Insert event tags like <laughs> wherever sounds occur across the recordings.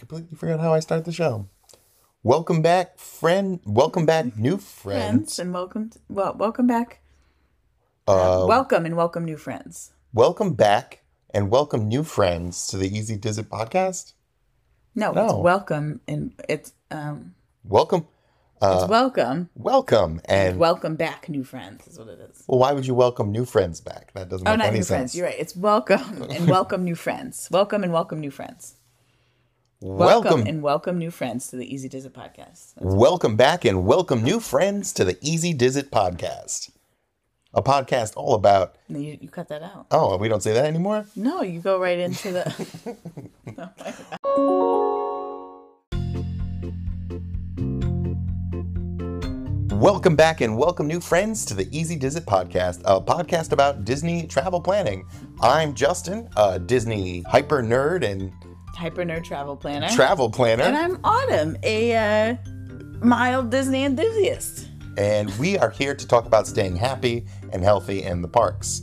completely forgot how I start the show. Welcome back, friend. Welcome back, new friends, friends. and welcome. To, well, welcome back. Uh, welcome and welcome new friends. welcome back and welcome new friends to the Easy It podcast. No, No. it's welcome and it's um Welcome, it's welcome. welcome, and Welcome back, new friends is what it is. Well, why would you welcome new friends back? That doesn't Oh, make not any new sense. friends. You're right. It's welcome and <laughs> welcome new friends. Welcome and welcome new friends. Welcome, and welcome new friends to the Easy Does It podcast. welcome back, and welcome new friends to the Easy Does It podcast. A podcast all about. You, you cut that out. Oh, we don't say that anymore. No, you go right into the. <laughs> Welcome back and welcome new friends to the Easy Does It podcast, a podcast about Disney travel planning. I'm Justin, a Disney hyper nerd and Hyper Nerd Travel Planner. travel planner, and I'm Autumn, a uh, mild Disney enthusiast. and we are here to talk about staying happy and healthy in the parks.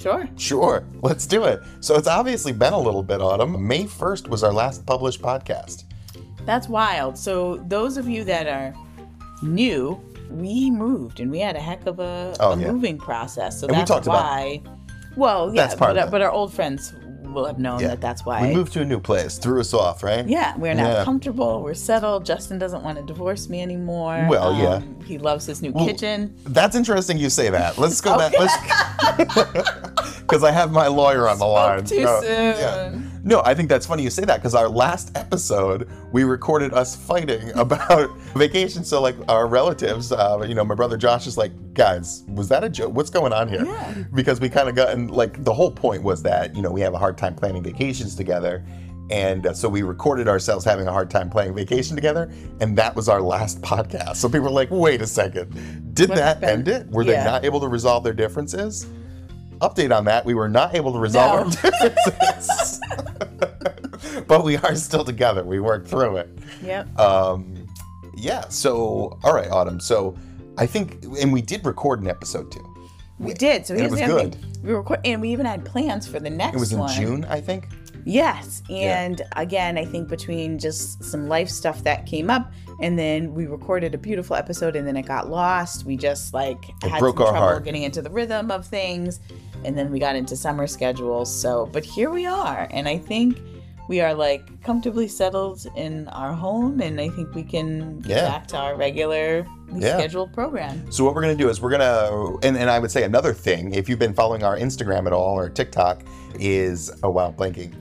Sure. Sure, let's do it. So it's obviously been a little bit, Autumn. May 1st was our last published podcast. That's wild. So those of you that are new, we moved and we had a heck of a, Oh, a yeah. moving process. So we that's talked about- why. well, yeah, That's part but, but our old friends will have known Yeah. that that's why. We moved to a new place, threw us off, right? yeah, we're now Yeah. comfortable. We're settled. Justin doesn't want to divorce me anymore. Um, Well, yeah. He loves his new Well, kitchen. That's interesting you say that. Let's go <laughs> back. Let's <laughs> because I have my lawyer on the line. too no, soon. No, I think that's funny you say that because our last episode we recorded us fighting <laughs> about vacation. So like our relatives, uh, you know, my brother Josh is like, guys, was that a joke? What's going on here? Yeah. Because we kind of got and like the whole point was that you know we have a hard time planning vacations together. And uh, so we recorded ourselves having a hard time planning vacation together, and that was our last <laughs> podcast. So people were like, "Wait a second, did that end it? Were Yeah. they not able to resolve their differences?" Update on that: we were not able to resolve No. our <laughs> differences, <laughs> but we are still together. We worked through it. Yep. Um, yeah. So, all right, Autumn. So, I think, and we did record an episode too. we did. So it was the other good. thing. We record, and we even had plans for the next one. It was in one. June, I think. Yes. And again, I think between just some life stuff that came up and then we recorded a beautiful episode and then it got lost. We just like had broke some trouble heart. getting into the rhythm of things. And then we got into summer schedules. So, but here we are. And I think we are like comfortably settled in our home and I think we can get Yeah. back to our regular Yeah. scheduled program. So what we're gonna do is we're gonna, and, and I would say another thing, if you've been following our Instagram at all or TikTok, is oh wow, blanking.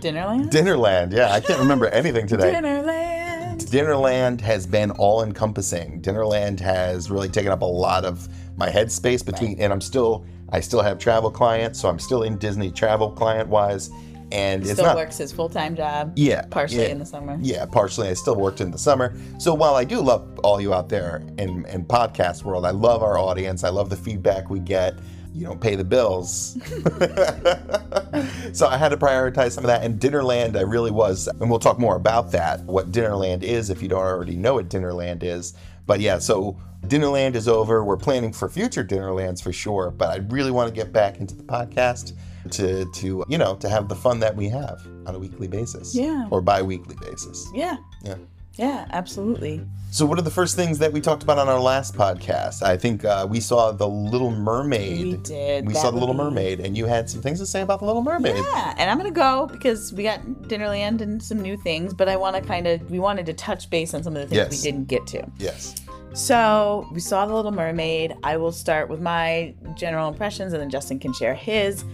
Dinnerland? Dinnerland. Yeah, I can't remember anything today. Dinnerland. Dinnerland has been all encompassing. Dinnerland has really taken up a lot of my headspace between, and I'm still, I still have travel clients, so I'm still in Disney travel client wise, and it's Still not. works his full time job. Yeah, Partially yeah. in the summer. Yeah, partially. I still worked in the summer. So while I do love all you out there in, in podcast world, I love our audience. I love the feedback we get. You don't pay the bills. <laughs> so I had to prioritize some of that. And Dinnerland, I really was, and we'll talk more about that, what Dinnerland is if you don't already know what Dinnerland is. But yeah, so Dinnerland is over. We're planning for future Dinnerlands for sure. But I really want to get back into the podcast to to you know to have the fun that we have on a weekly basis Yeah. or bi-weekly basis Yeah. yeah Yeah, absolutely. so what are the first things that we talked about on our last podcast i think uh, we saw the little mermaid We did. we That saw the little mermaid and you had some things to say about the little mermaid Yeah, and I'm gonna go because we got Dinnerland and some new things, but I want to kind of we wanted to touch base on some of the things Yes. we didn't get to. yes So we saw the Little Mermaid. I will start with my general impressions, and then Justin can share his.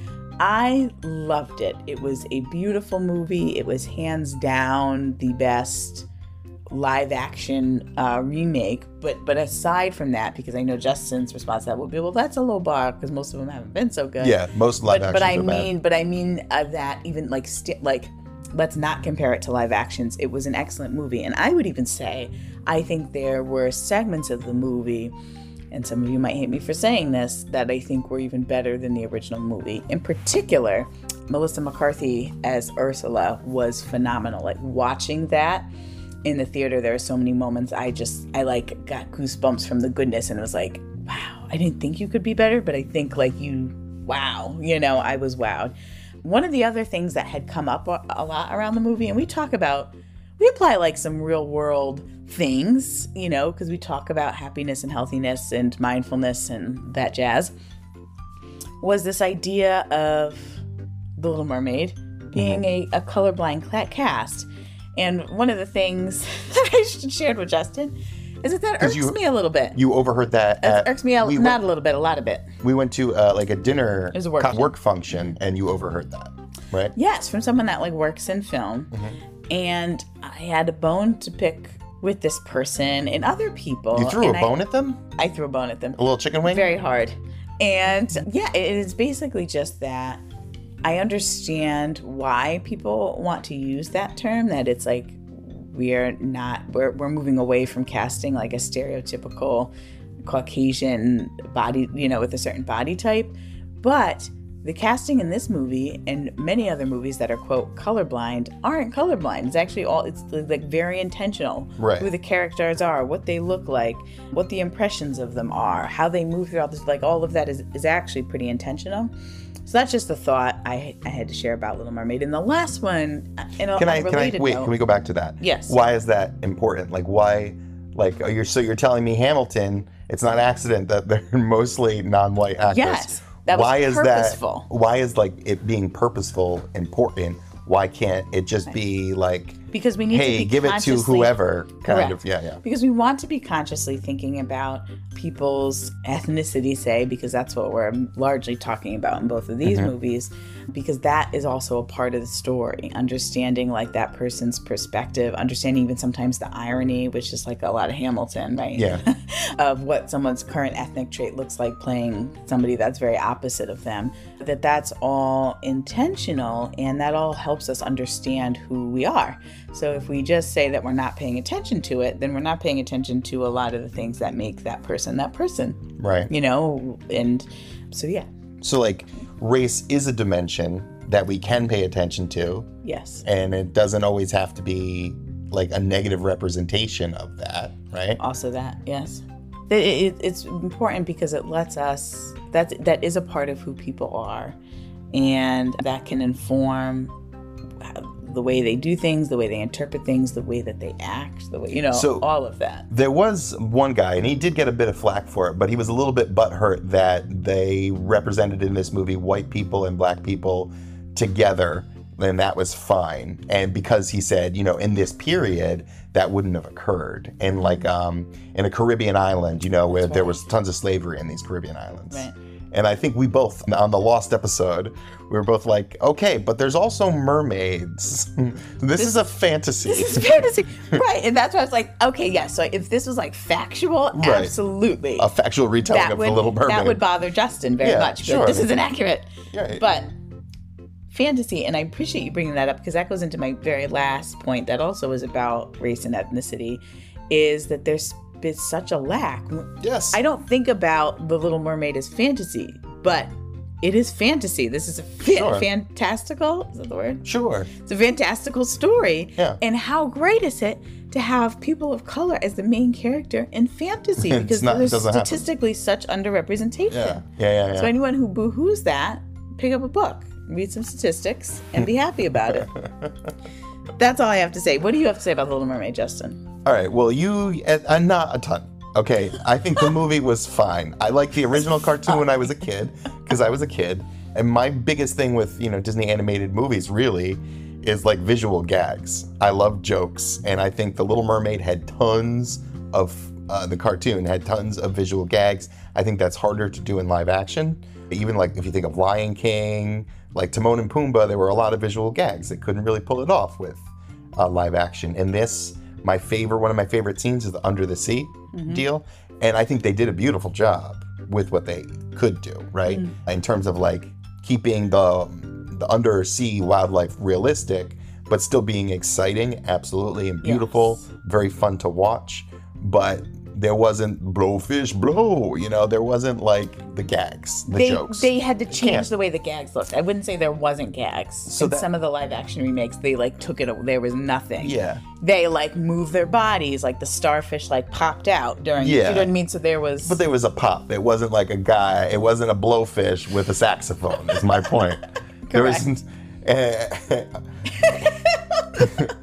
I loved it. It was a beautiful movie. It was hands down the best live action uh, remake. But but aside from that, because I know Justin's response to that would be, well, that's a low bar because most of them haven't been so good yeah most live but, actions but I are bad. mean, but I mean uh, that even like sti like let's not compare it to live actions. It was an excellent movie, and I would even say I think there were segments of the movie, and some of you might hate me for saying this, that I think were even better than the original movie. In particular, Melissa McCarthy as Ursula was phenomenal. Like watching that in the theater, there are so many moments I just I like got goosebumps from the goodness, and it was like, wow, I didn't think you could be better, but I think like you, wow, you know, I was wowed. one of the other things that had come up a, lot around the movie, and we talk about, we apply like some real world things, you know, because we talk about happiness and healthiness and mindfulness and that jazz, was this idea of The Little Mermaid being mm-hmm. a, a colorblind cast. And one of the things <laughs> that I shared with Justin is that that irks you- me a little bit. You overheard that. It At, irks me a, we not went, a little bit, a lot of bit. we went to uh, like a dinner was a work co- function. work function, and you overheard that, right? Yes, from someone that like works in film. Mm-hmm. And I had a bone to pick with this person and other people. You threw a bone at them, I, threw a bone at them. a little chicken wing. Very hard. And yeah, it is basically just that I understand why people want to use that term, that it's like we're not we're, we're moving away from casting like a stereotypical Caucasian body, you know, with a certain body type. But the casting in this movie and many other movies that are quote colorblind aren't colorblind. It's actually all it's like very intentional. Right. Who the characters are, what they look like, what the impressions of them are, how they move throughout this like all of that is, is actually pretty intentional. So that's just a thought I, I had to share about Little Mermaid. And the last one, uh, in a Can I? Can I? Wait. note, Can we go back to that? Yes. Why is that important? Like why? Like you're so you're telling me Hamilton? It's not accident that <laughs> they're mostly non-white actors. Yes, that was why is that? Why is like it being purposeful important? Why can't it just be like, because we need to hey, be give it to whoever? Kind Correct. of. Yeah. Yeah. Because we want to be consciously thinking about people's ethnicity, say, because that's what we're largely talking about in both of these Mm-hmm. movies, because that is also a part of the story. Understanding like that person's perspective, understanding even sometimes the irony, which is like a lot of Hamilton, right? Yeah. <laughs> of what someone's current ethnic trait looks like playing somebody that's very opposite of them. That that's all intentional and that all helps us understand who we are. So if we just say that we're not paying attention to it, then we're not paying attention to a lot of the things that make that person that person, Right. you know? And so, yeah, So like, race is a dimension that we can pay attention to, yes. and it doesn't always have to be like a negative representation of that, right? Also, that, yes. It, it, it's important because it lets us, that, that is a part of who people are. And that can inform the way they do things, the way they interpret things, the way that they act, the way, you know, So- all of that. There was one guy, and he did get a bit of flack for it, but he was a little bit butthurt that they represented in this movie white people and black people together, and that was fine. And because he said, you know, in this period, that wouldn't have occurred. And like um, in a Caribbean island, you know, where there was tons of slavery in these Caribbean islands. Right. And I think we both, on the Lost episode, we were both like, okay, but there's also mermaids. <laughs> this, is a fantasy. This is fantasy. right. And that's why I was like, okay, yes. so if this was like factual, Right. absolutely. a factual retelling that of would, the Little Mermaid. that would bother Justin very Yeah, much. Sure. This is inaccurate. Yeah. But fantasy, and I appreciate you bringing that up because that goes into my very last point that also is about race and ethnicity, is that there's been such a lack. yes. I don't think about The Little Mermaid as fantasy, but it is fantasy. This is a fa- Sure. fantastical, is that the word? Sure. It's a fantastical story. Yeah. And how great is it to have people of color as the main character in fantasy? <laughs> Because not- there's doesn't happen. statistically such underrepresentation. Yeah. Yeah. Yeah. yeah. So anyone who boo-hoos that, pick up a book, read some statistics, and be happy about it. <laughs> That's all I have to say. What do you have to say about The Little Mermaid, Justin? All right. Well, you uh, uh, not a ton. Okay. I think the <laughs> movie was fine. I like the original cartoon when I was a kid because I was a kid. And my biggest thing with you know Disney animated movies really is like visual gags. I love jokes, and I think The Little Mermaid had tons of uh, the cartoon had tons of visual gags. I think that's harder to do in live action. Even like if you think of Lion King, like Timon and Pumbaa, there were a lot of visual gags that couldn't really pull it off with uh, live action. And this, my favorite, one of my favorite scenes is the Under the Sea mm-hmm. deal, and I think they did a beautiful job with what they could do, right? Mm. In terms of like keeping the the undersea wildlife realistic, but still being exciting, absolutely, and beautiful, very fun to watch. But there wasn't blowfish blow, you know, there wasn't like the gags, the they, jokes. They had to change the way the gags looked. I wouldn't say there wasn't gags. So in that- some of the live action remakes, they like took it. There was nothing. yeah. They like moved their bodies, like the starfish like popped out during. Yeah. You know what I mean? So there was. But there was a pop. It wasn't like a guy. It wasn't a blowfish with a saxophone. Is my point. <laughs> There Correct. isn't. uh, <laughs>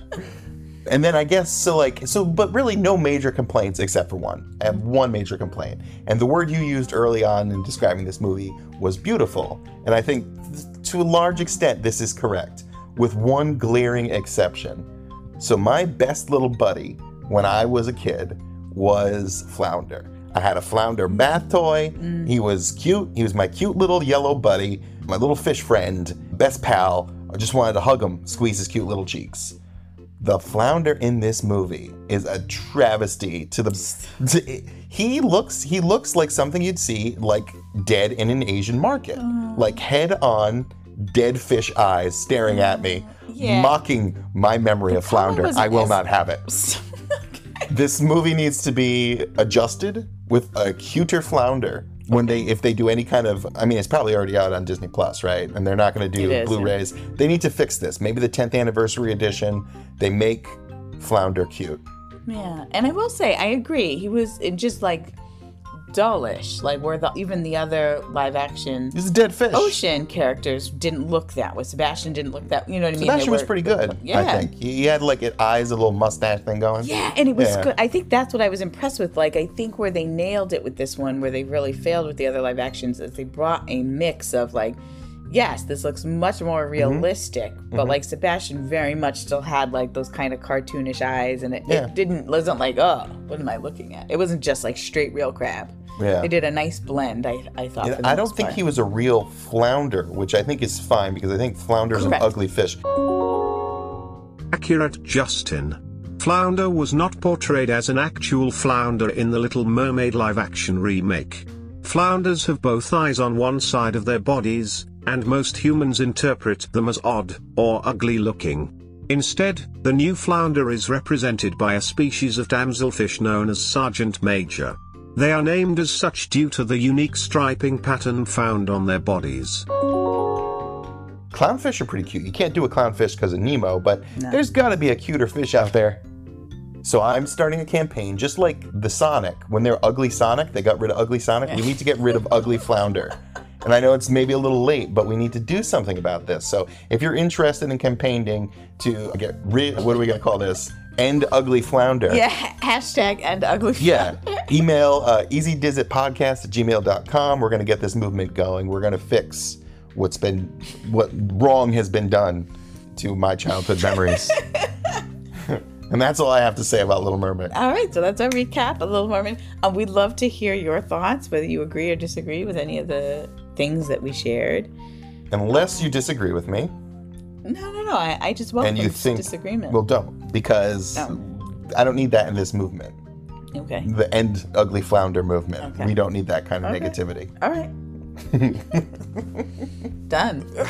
and then I guess so, like so, but really no major complaints except for one. I have one major complaint, and the word you used early on in describing this movie was beautiful, and I think th- to a large extent this is correct, with one glaring exception. So my best little buddy when I was a kid was Flounder. I had a Flounder bath toy. Mm. He was cute. He was my cute little yellow buddy, my little fish friend, best pal. I just wanted to hug him, squeeze his cute little cheeks. The Flounder in this movie is a travesty to the. to- he looks he looks like something you'd see like dead in an Asian market, like head on, dead fish eyes staring at me, Yeah. mocking my memory of Flounder. I will not have it. <laughs> This movie needs to be adjusted with a cuter flounder when they if they do any kind of I mean it's probably already out on Disney Plus, right? And they're not going to do is, yeah. Blu-rays. They need to fix this. Maybe the 10th anniversary edition, they make flounder cute. Yeah, and I will say I agree. He was just like dullish, like where the even the other live action He's a dead fish. ocean characters didn't look that way. Sebastian didn't look that. You know what I mean? Sebastian They was pretty good, Yeah. I think. He had like eyes, a little mustache thing going. Yeah, and it was Yeah. good. I think that's what I was impressed with. Like, I think where they nailed it with this one, where they really failed with the other live actions, is they brought a mix of like, yes, this looks much more Mm-hmm. realistic, but like Sebastian very much still had like those kind of cartoonish eyes, and it, Yeah. it didn't wasn't like, oh, what am I looking at? It wasn't just like straight real crab. Yeah. They did a nice blend. I I thought. And for the I don't think part. he was a real flounder, which I think is fine because I think flounder's Correct. an ugly fish. Accurate Justin. Flounder was not portrayed as an actual flounder in the Little Mermaid live action remake. Flounders have both eyes on one side of their bodies, and most humans interpret them as odd or ugly looking. Instead, the new flounder is represented by a species of damselfish known as Sergeant Major. They are named as such due to the unique striping pattern found on their bodies. Clownfish are pretty cute. You can't do a clownfish because of Nemo, but there's got to be a cuter fish out there. So I'm starting a campaign, just like the Sonic. When they're ugly Sonic, they got rid of ugly Sonic. We need to get rid of ugly Flounder. And I know it's maybe a little late, but we need to do something about this. So if you're interested in campaigning to get rid, what are we going to call this? End ugly Flounder. Yeah, hashtag end ugly. flounder. Yeah. <laughs> Email uh, easydizitpodcast at gmail.com. We're going to get this movement going. We're going to fix what's been, what wrong has been done to my childhood memories. <laughs> and that's all I have to say about Little Mermaid. All right, so that's our recap of Little Mermaid. Um, we'd love to hear your thoughts, whether you agree or disagree with any of the things that we shared. Unless you disagree with me No, no, no. I, I just welcome and you think, disagreement. well, don't, because Oh. I don't need that in this movement. okay. The end ugly flounder movement. Okay. We don't need that kind of Okay. negativity. All right. <laughs> Done. All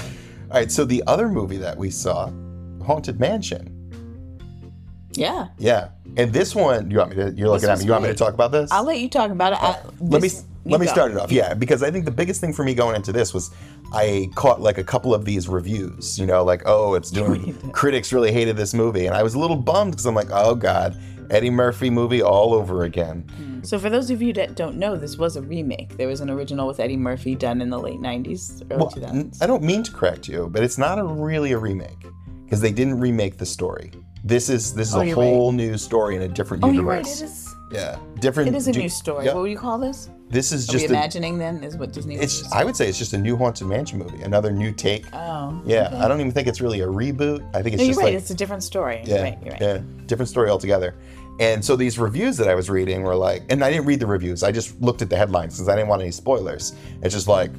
right, so the other movie that we saw, Haunted Mansion. Yeah. Yeah. And this one, you want me to, you're looking at me, you want me to talk about this? I'll let you talk about it. Uh, I, let me let me go. start it off. Yeah, because I think the biggest thing for me going into this was I caught like a couple of these reviews. You know, like oh, it's <laughs> doing critics really hated this movie, and I was a little bummed because I'm like, oh god, Eddie Murphy movie all over again. Hmm. So, for those of you that don't know, this was a remake. There was an original with Eddie Murphy done in the late 90s, early Well, 2000s. n- I don't mean to correct you, but it's not a really a remake because they didn't remake the story. This is this is Oh, a whole new story in a different oh, you're right. It is. Yeah, different. It is a new story. yeah. What would you call this? This is Are we just a, imagining then? Is what Disney it's. I would say it's just a new Haunted Mansion movie, another new take. Oh. Yeah, I don't even think it's really a reboot. I think it's No, you're just right. like it's a different story. yeah, You're right. Right. yeah, different story altogether. And so these reviews that I was reading were like, and I didn't read the reviews. I just looked at the headlines because I didn't want any spoilers. It's just like,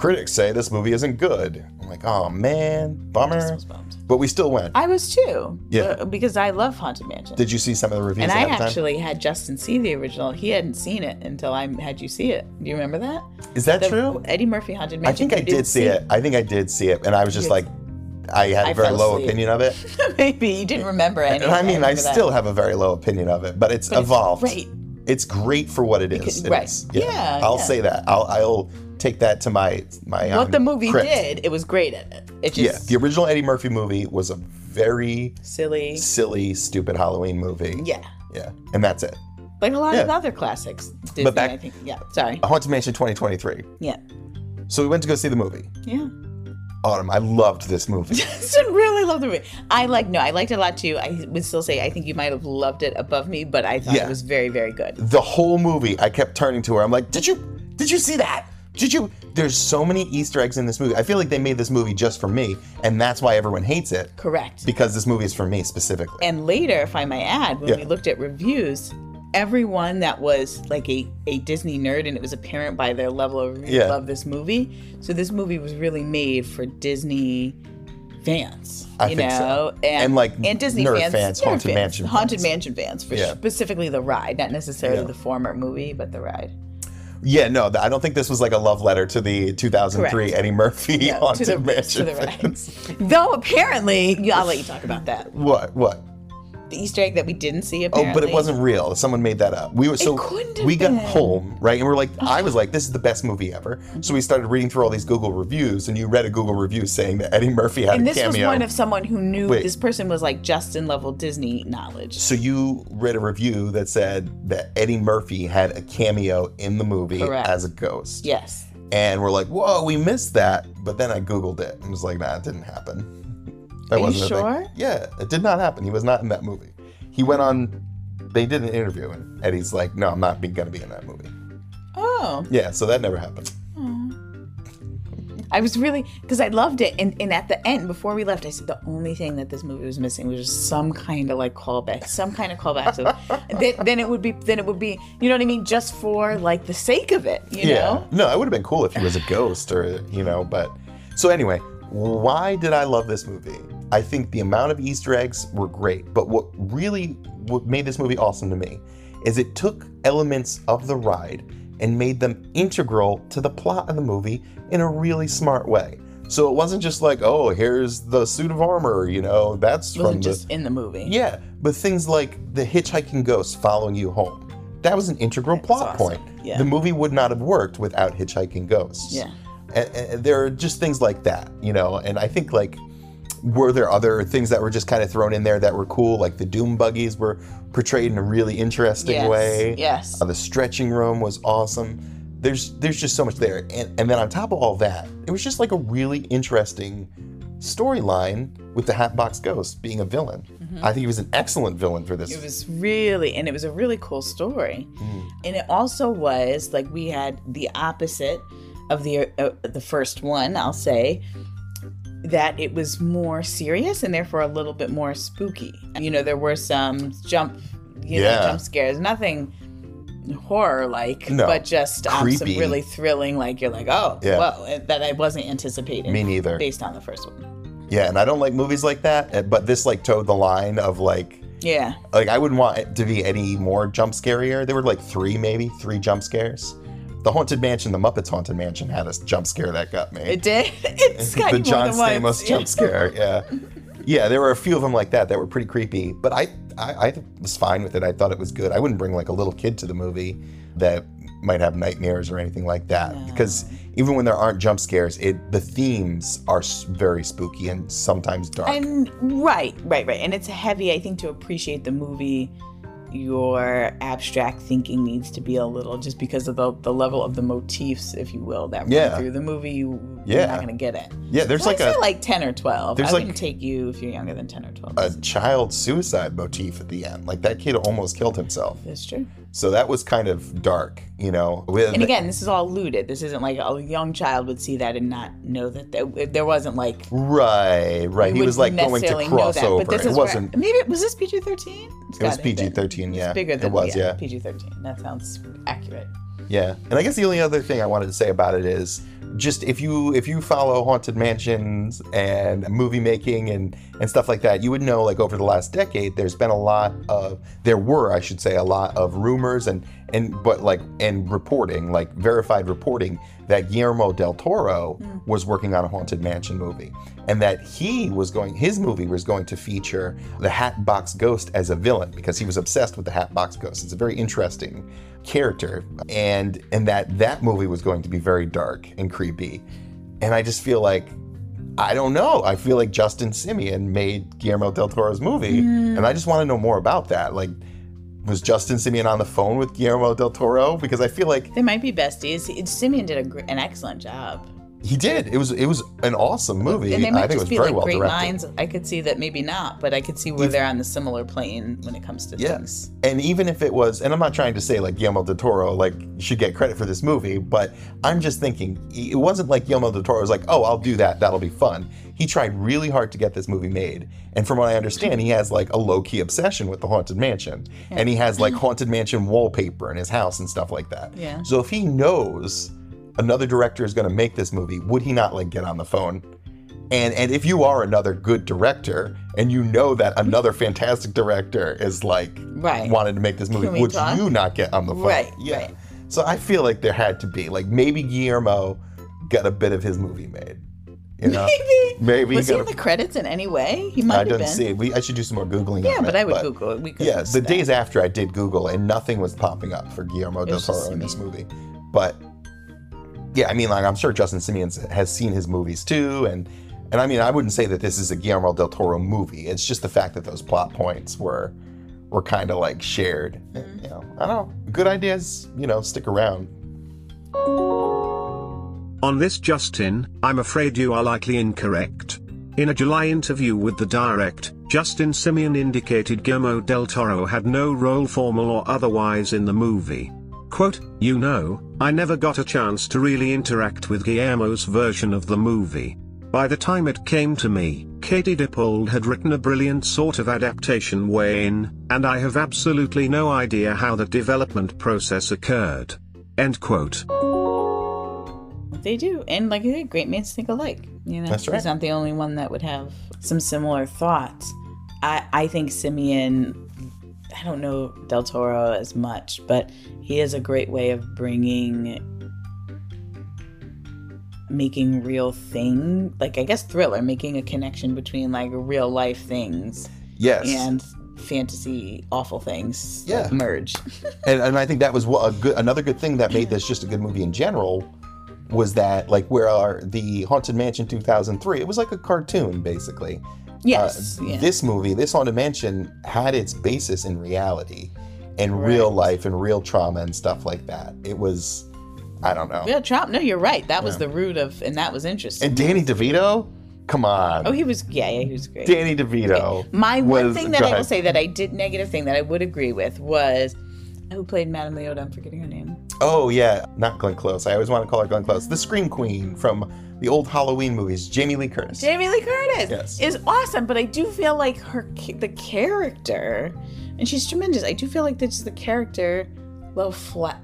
critics say this movie isn't good. I'm like, oh man, bummer. was bummed. But we still went. I was too. Yeah. uh, because I love Haunted Mansion. Did you see some of the reviews and I ahead of time? actually had Justin see the original. He hadn't seen it until I had you see it. Do you remember that? Is that The true? Eddie Murphy Haunted Mansion. I think I you did didn't see it. I think I did see it, and I was just Yes. like, I had a I very fell low asleep. opinion of it. <laughs> Maybe you didn't remember any. And I mean, I remember that. still have a very low opinion of it, but it's But it's evolved. great. It's great for what it is. Because- It right. is. Yeah, I'll yeah. say that. I'll I'll take that to my my. What um, the movie crypt. did, it was great at it. It just Yeah, the original Eddie Murphy movie was a very silly. silly, stupid Halloween movie. Yeah. Yeah, and that's it. Like a lot of other classics. Disney, back- I think. Yeah. Sorry. Haunted Mansion 2023. Yeah. So we went to go see the movie. Yeah. Autumn, I loved this movie. <laughs> Justin really loved the movie. I like no, I liked it a lot too. I would still say I think you might have loved it above me, but I thought Yeah. it was very, very good. the whole movie, I kept turning to her. I'm like, did you did you see that? Did you? There's so many Easter eggs in this movie. I feel like they made this movie just for me, and that's why everyone hates it Correct. because this movie is for me specifically. And later, if I may add, when Yeah. we looked at reviews, everyone that was like a, a Disney nerd, and it was apparent by their level of Yeah. love this movie. So this movie was really made for Disney fans. I you think so. know, And, like, and Disney nerd fans, fans, Haunted fans, Mansion haunted fans. mansion fans, for Yeah. specifically the ride, not necessarily Yeah. the former movie, but the ride. Yeah, no, th- I don't think this was like a love letter to the 2003 Correct. Eddie Murphy No, to Haunted the, Mansion to the. Though apparently, I'll let you talk about that. What? What? The Easter egg that we didn't see Oh, but it wasn't real. Someone made that up. We were so we got home right, and we're like, oh. I was like, this is the best movie ever. So we started reading through all these Google reviews, and you read a Google review saying that Eddie Murphy had And a cameo. And this was one of someone who knew Wait. this person was like Justin level Disney knowledge. so you read a review that said that Eddie Murphy had a cameo in the movie Correct. as a ghost. Yes. And we're like, whoa, we missed that. But then I Googled it and was like, nah, it didn't happen. That Are you wasn't thing. sure? Yeah, it did not happen. He was not in that movie. He went on, they did an interview, and Eddie's like, no, I'm not going to be in that movie. Oh, Yeah, so that never happened. I was really because I loved it, and, and at the end before we left, I said the only thing that this movie was missing was just some kind of like callback, some kind of callback. So <laughs> then, then it would be, then it would be, you know what I mean, just for like the sake of it, you Yeah. know. No, it would have been cool if he was a ghost or, you know, but. So anyway, why did I love this movie? I think the amount of Easter eggs were great, but what really what made this movie awesome to me is it took elements of the ride and made them integral to the plot of the movie in a really smart way. So it wasn't just like, oh, here's the suit of armor, you know, that's It from the just in the movie. yeah, but things like the hitchhiking ghost following you home. That was an integral plot awesome. point. Yeah. The movie would not have worked without hitchhiking ghosts. Yeah. And, and there are just things like that, you know, and I think like were there other things that were just kind of thrown in there that were cool, like the doom buggies were portrayed in a really interesting Yes. way. Yes. Uh, the stretching room was awesome. There's there's just so much there, and and then on top of all that, it was just like a really interesting storyline with the Hatbox Ghost being a villain. I think he was an excellent villain for this. Mm-hmm. It was really, and it was a really cool story. And it also was like we had the opposite of the uh, the first one, I'll say, that it was more serious and therefore a little bit more spooky. You know, there were some jump, you Yeah. know, jump scares, nothing horror like, No. but just um, some really thrilling. Like you're like, oh, Yeah. whoa, that I wasn't anticipating. Me neither. Based on the first one. Yeah, and I don't like movies like that, uh, but this like toed the line of like Yeah. like I wouldn't want it to be any more jump scarier. There were like three, maybe three jump scares. The Haunted Mansion, the Muppets Haunted Mansion, had a jump scare that got me. It did. <laughs> It's <laughs> got the you John than once. Stamos jump scare. Yeah, yeah. There were a few of them like that that were pretty creepy, but I, I, I was fine with it. I thought it was good. I wouldn't bring like a little kid to the movie that might have nightmares or anything like that because even when there aren't jump scares, it the themes are very spooky and sometimes dark. And right, right, right. And it's heavy. I think to appreciate the movie, your abstract thinking needs to be a little just because of the, the level of the motifs, if you will, that run Yeah. through the movie. You, Yeah. You're not going to get it. yeah, there's like a like 10 or 12. there's I like- wouldn't take you if you're younger than 10 or 12. a child suicide motif at the end. Like that kid almost killed himself. That's true. So that was kind of dark, you know. With And again, this is all looted. This isn't like a young child would see that and not know that there, there wasn't like. right, right. He was like going to cross that, over. It is where- wasn't. maybe was this PG thirteen? It was PG thirteen. Yeah, bigger than it was. Yeah, PG thirteen. That sounds accurate. yeah. And I guess the only other thing I wanted to say about it is just if you if you follow haunted mansions and movie making and and stuff like that, you would know like over the last decade, there's been a lot of there were I should say a lot of rumors and and but like and reporting like verified reporting that Guillermo del Toro mm. was working on a haunted mansion movie and that he was going his movie was going to feature the Hatbox Ghost as a villain because he was obsessed with the Hatbox Ghost. It's a very interesting character and and that that movie was going to be very dark and creepy. And I just feel like I don't know. I feel like Justin Simien made Guillermo del Toro's movie, hmm. and I just want to know more about that. Like, was Justin Simien on the phone with Guillermo del Toro? Because I feel like They might be besties. Simien did a, gr- an excellent job. He did. It was it was an awesome movie. And they I might think it was be very like well great directed. minds. I could see that maybe not, but I could see where they're on the similar plane when it comes to Yeah. things. And even if it was, and I'm not trying to say like Guillermo del Toro like should get credit for this movie, but I'm just thinking it wasn't like Guillermo del Toro was like, oh, I'll do that, that'll be fun. He tried really hard to get this movie made, and from what I understand, he has like a low key obsession with the haunted mansion, and he has like <clears throat> haunted mansion wallpaper in his house and stuff like that. Yeah. So if he knows another director is going to make this movie, would he not like get on the phone? And and if you are another good director and you know that another fantastic director is like Right. wanted to make this movie, would talk? you not get on the phone? Right, Yeah. right. So I feel like there had to be like maybe Guillermo got a bit of his movie made. You know? Maybe. Maybe Was he he in the credits in any way? He might I didn't see. We, I should do some more googling. Yeah, but it, I would Google it. We could Yeah, the days after I did Google and nothing was popping up for Guillermo del Toro in this movie. But yeah, I mean, like I'm sure Justin Simien has seen his movies too, and and I mean, I wouldn't say that this is a Guillermo del Toro movie. It's just the fact that those plot points were were kind of like shared. Mm-hmm. You know, I don't know. Good ideas, you know, stick around. On this, Justin, I'm afraid you are likely incorrect. In a July interview with the Direct, Justin Simien indicated Guillermo del Toro had no role formal or otherwise in the movie. Quote, You know, I never got a chance to really interact with Guillermo's version of the movie. By the time it came to me, Katie Dippold had written a brilliant sort of adaptation way in, and I have absolutely no idea how the development process occurred. End quote. They do, and like I said, great minds think alike. You know, That's right. He's not the only one that would have some similar thoughts. I I think Simien. I don't know Del Toro as much, but he has a great way of bringing making real thing like i guess thriller making a connection between like real life things Yes. and fantasy awful things Yeah. like, merge <laughs> and, and I think that was a good another good thing that made this just a good movie in general was that like where our the Haunted Mansion 2003 it was like a cartoon basically. Yes Uh, yeah. This movie, this Haunted Mansion had its basis in reality and real life and real trauma and stuff like that. It was I don't know. yeah trump no you're right that was Yeah. the root of and that was interesting And Danny DeVito? Come on. oh he was yeah yeah he was great Danny DeVito. My one thing that I will say that I did negative thing that I would agree with was who played Madame Leota. I'm forgetting her name. Oh yeah, not Glenn Close. I always want to call her Glenn Close. The Scream Queen from the old Halloween movies, Jamie Lee Curtis. Jamie Lee Curtis Yes. is awesome, but I do feel like her the character, and she's tremendous. I do feel like this is the character a little flat,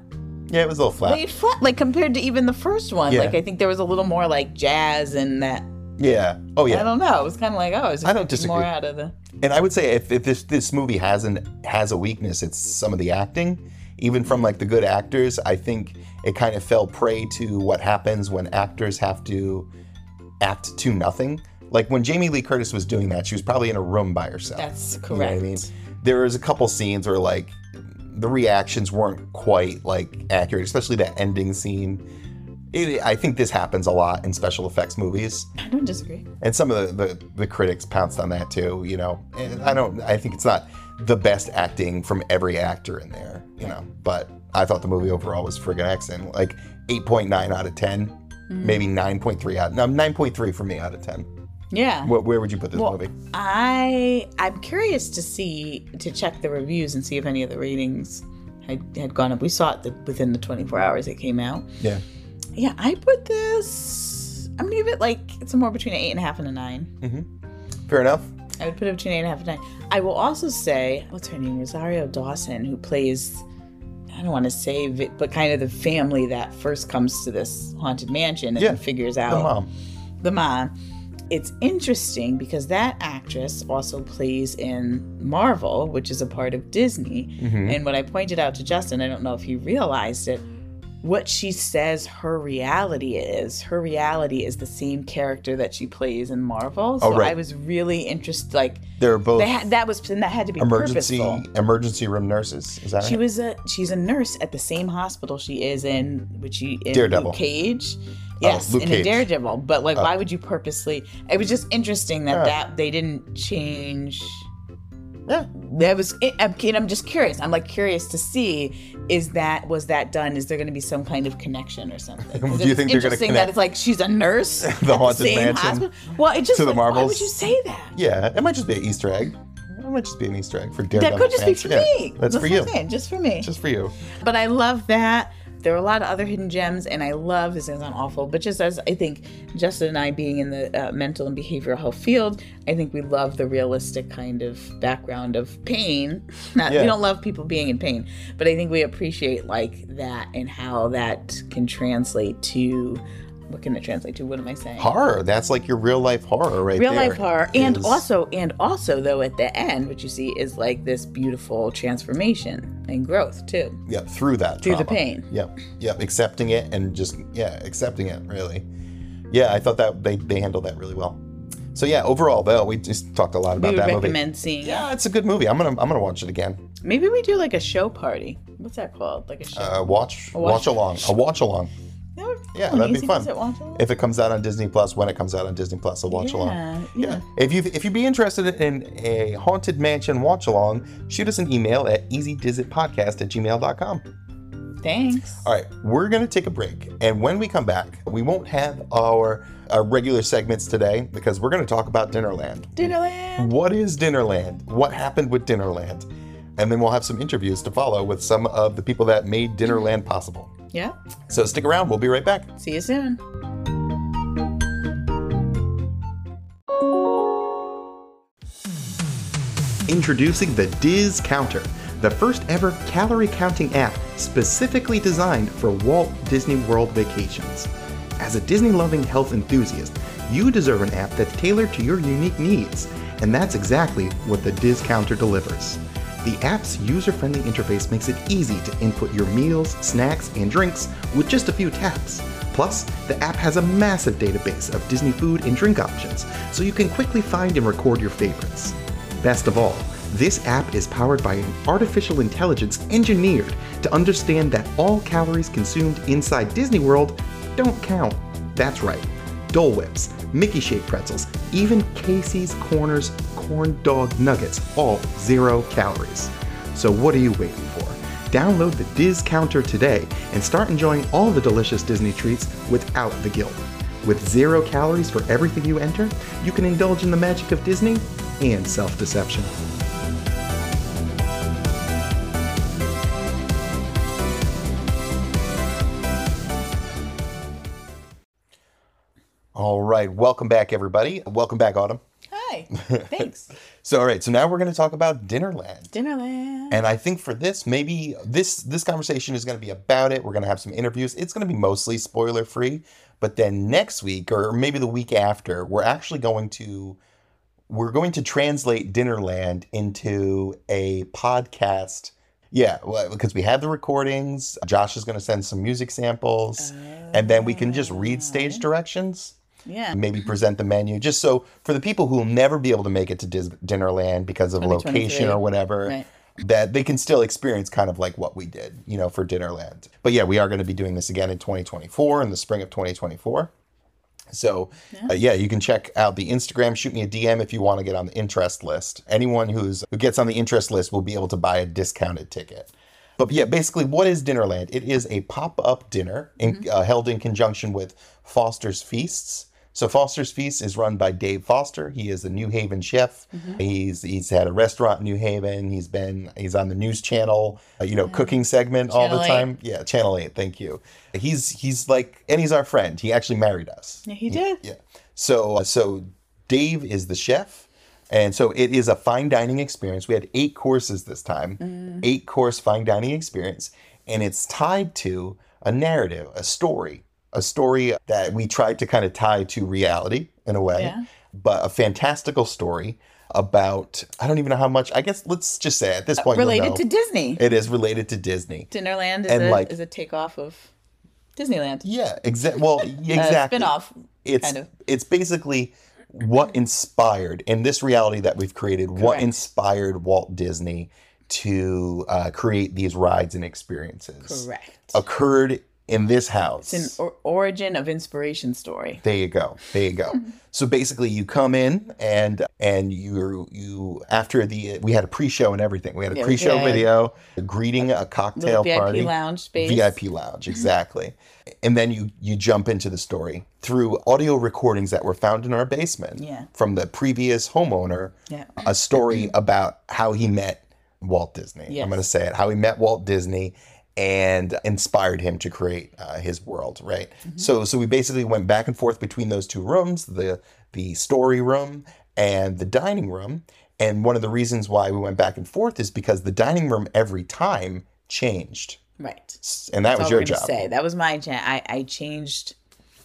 yeah, it was a little flat. laid flat, like compared to even the first one. Yeah. Like I think there was a little more like jazz and that. Yeah. Oh yeah. I don't know. It was kind of like oh, I don't expecting more out of the. And I would say if, if this this movie hasn't has a weakness, it's some of the acting. Even from like the good actors, I think it kind of fell prey to what happens when actors have to act to nothing. Like when Jamie Lee Curtis was doing that, she was probably in a room by herself. That's You know I correct. mean? There was a couple scenes where like the reactions weren't quite like accurate, especially that ending scene. It, I think this happens a lot in special effects movies I don't disagree. and some of the, the, the critics pounced on that too you know and i don't i think it's not the best acting from every actor in there you know but i thought the movie overall was friggin' excellent like 8.9 out of 10 maybe 9.3 out no 9.3 for me out of 10 Yeah. what, where would you put this Well, movie I I'm curious to see to check the reviews and see if any of the ratings had, had gone up. We saw it the, within the 24 hours it came out. yeah Yeah, I put this. I'm gonna give it like it's somewhere between an eight and a half and a nine. mm-hmm. fair enough I would put it between eight and a half and nine. I will also say, what's her name? Rosario Dawson, who plays. I don't want to say, vi- but kind of the family that first comes to this haunted mansion and Yeah, figures the out mom the mom. It's interesting because that actress also plays in Marvel, which is a part of Disney. Mm-hmm. And when I pointed out to Justin, I don't know if he realized it, what she says her reality is, her reality is the same character that she plays in Marvel. Oh, so Oh, right. I was really interested, like, they're both they had, that was, and that had to be emergency purposeful. emergency room nurses is that She right was a she's a nurse at the same hospital she is in, which she in Daredevil. Luke Cage. Oh, yes, Luke in Cage. a Daredevil. But like, oh. why would you purposely? It was just interesting that Yeah. that they didn't change. That was eh, I'm, and I'm just curious i'm like curious to see is that was that done is there going to be some kind of connection or something? <laughs> Do you think they're gonna interesting connect that it's like she's a nurse <laughs> the Haunted same Mansion hospital? well it just to the why would you say that Yeah, it might just be an Easter egg. It might just be an Easter egg for Daredevil. that could just be for Yeah, me That's for you. Saying, just for me Just for you. but I love that. There are a lot of other hidden gems, and I love this is not awful, but just as I think Justin and I being in the uh, mental and behavioral health field, I think we love the realistic kind of background of pain. <laughs> Not, Yeah. We don't love people being in pain, but I think we appreciate like that and how that can translate to what can it translate to? What am I saying? Horror. That's like your real life horror right real there. life horror and Is- also and also though at the end what you see is like this beautiful transformation and growth too Yep, through that. Through the pain. Yep, yep, accepting it and just yeah, accepting it really. Yeah, I thought that they they handled that really well. So yeah, overall though, we just talked a lot about we would that recommend movie. seeing. Yeah, it's a good movie. I'm gonna I'm gonna watch it again. Maybe we do like a show party. What's that called? Like a show. Uh, watch watch- watch along. A watch along. That would- Yeah, that'd be easy fun. visit watch along. If it comes out on Disney Plus, when it comes out on Disney Plus, I'll watch along. Yeah, Yeah. yeah. If you if you'd be interested in a haunted mansion watch along, shoot us an email at easydizitpodcast at gmail.com. Thanks. All right, we're going to take a break. And when we come back, we won't have our, our regular segments today because we're going to talk about Dinnerland. Dinnerland. What is Dinnerland? What happened with Dinnerland? And then we'll have some interviews to follow with some of the people that made Dinnerland possible. Yeah. So stick around, we'll be right back. See you soon. Introducing the Diz Counter, the first ever calorie counting app specifically designed for Walt Disney World vacations. As a Disney loving health enthusiast, you deserve an app that's tailored to your unique needs, and that's exactly what the Diz Counter delivers. The app's user friendly interface makes it easy to input your meals, snacks, and drinks with just a few taps. Plus, the app has a massive database of Disney food and drink options, so you can quickly find and record your favorites. Best of all, this app is powered by an artificial intelligence engineered to understand that all calories consumed inside Disney World don't count. That's right. Dole Whips, Mickey shaped pretzels, even Casey's Corners corn dog nuggets, all zero calories. So what are you waiting for? Download the Diz Counter today and start enjoying all the delicious Disney treats without the guilt. With zero calories for everything you enter, you can indulge in the magic of Disney and self deception. All right, welcome back, everybody. Welcome back, Autumn. <laughs> Thanks. So, all right, so now we're going to talk about Dinnerland. Dinnerland. And I think for this, maybe this this conversation is going to be about it. We're going to have some interviews. It's going to be mostly spoiler free. But then next week, or maybe the week after, we're actually going to we're going to translate Dinnerland into a podcast. Yeah, well, because we have the recordings. Josh is going to send some music samples, and then we can just read stage oh. directions Yeah. maybe present the menu just so for the people who will never be able to make it to Dis- Dinnerland because of location or whatever Right. that they can still experience kind of like what we did you know for Dinnerland but yeah we are going to be doing this again in 2024 in the spring of 2024 so yeah. Uh, yeah, you can check out the Instagram. Shoot me a DM if you want to get on the interest list. Anyone who's who gets on the interest list will be able to buy a discounted ticket. But yeah, basically, what is Dinnerland? It is a pop-up dinner in, uh, held in conjunction with Foster's Feasts. So Foster's Feast is run by Dave Foster. He is a New Haven chef. He's he's had a restaurant in New Haven. He's been he's on the news channel, uh, you know, cooking segment all Channel the 8. time. Yeah, Channel Eight. Thank you. He's he's like, and he's our friend. He actually married us. Yeah, he did. Yeah. So uh, so Dave is the chef, and so it is a fine dining experience. We had eight courses this time, Mm. eight course fine dining experience, and it's tied to a narrative, a story, a story that we tried to kind of tie to reality in a way, Yeah. but a fantastical story about I don't even know how much. I guess let's just say at this point you'll Related to Disney. it is related to Disney. Dinnerland is And, a like- is a takeoff of Disneyland. Yeah, exactly. Well, <laughs> Uh, exactly. spin-off. it's kind of. it's basically what inspired in this reality that we've created what inspired walt disney to uh, create these rides and experiences Correct. occurred in this house. It's an or- origin of inspiration story. There you go. There you go. <laughs> so basically, you come in and and you you after the we had a pre-show and everything. We had a Yeah, pre-show video, a greeting, a Little cocktail VIP party, lounge space. VIP lounge, exactly. And then you you jump into the story through audio recordings that were found in our basement Yeah. from the previous homeowner. Yeah. A story about how he met Walt Disney. Yes. I'm going to say it. How he met Walt Disney and inspired him to create uh, his world, right? Mm-hmm. So so we basically went back and forth between those two rooms, the the story room and the dining room. And one of the reasons why we went back and forth is because the dining room every time changed. Right. And that That's was your job. say. That was my job. I, I changed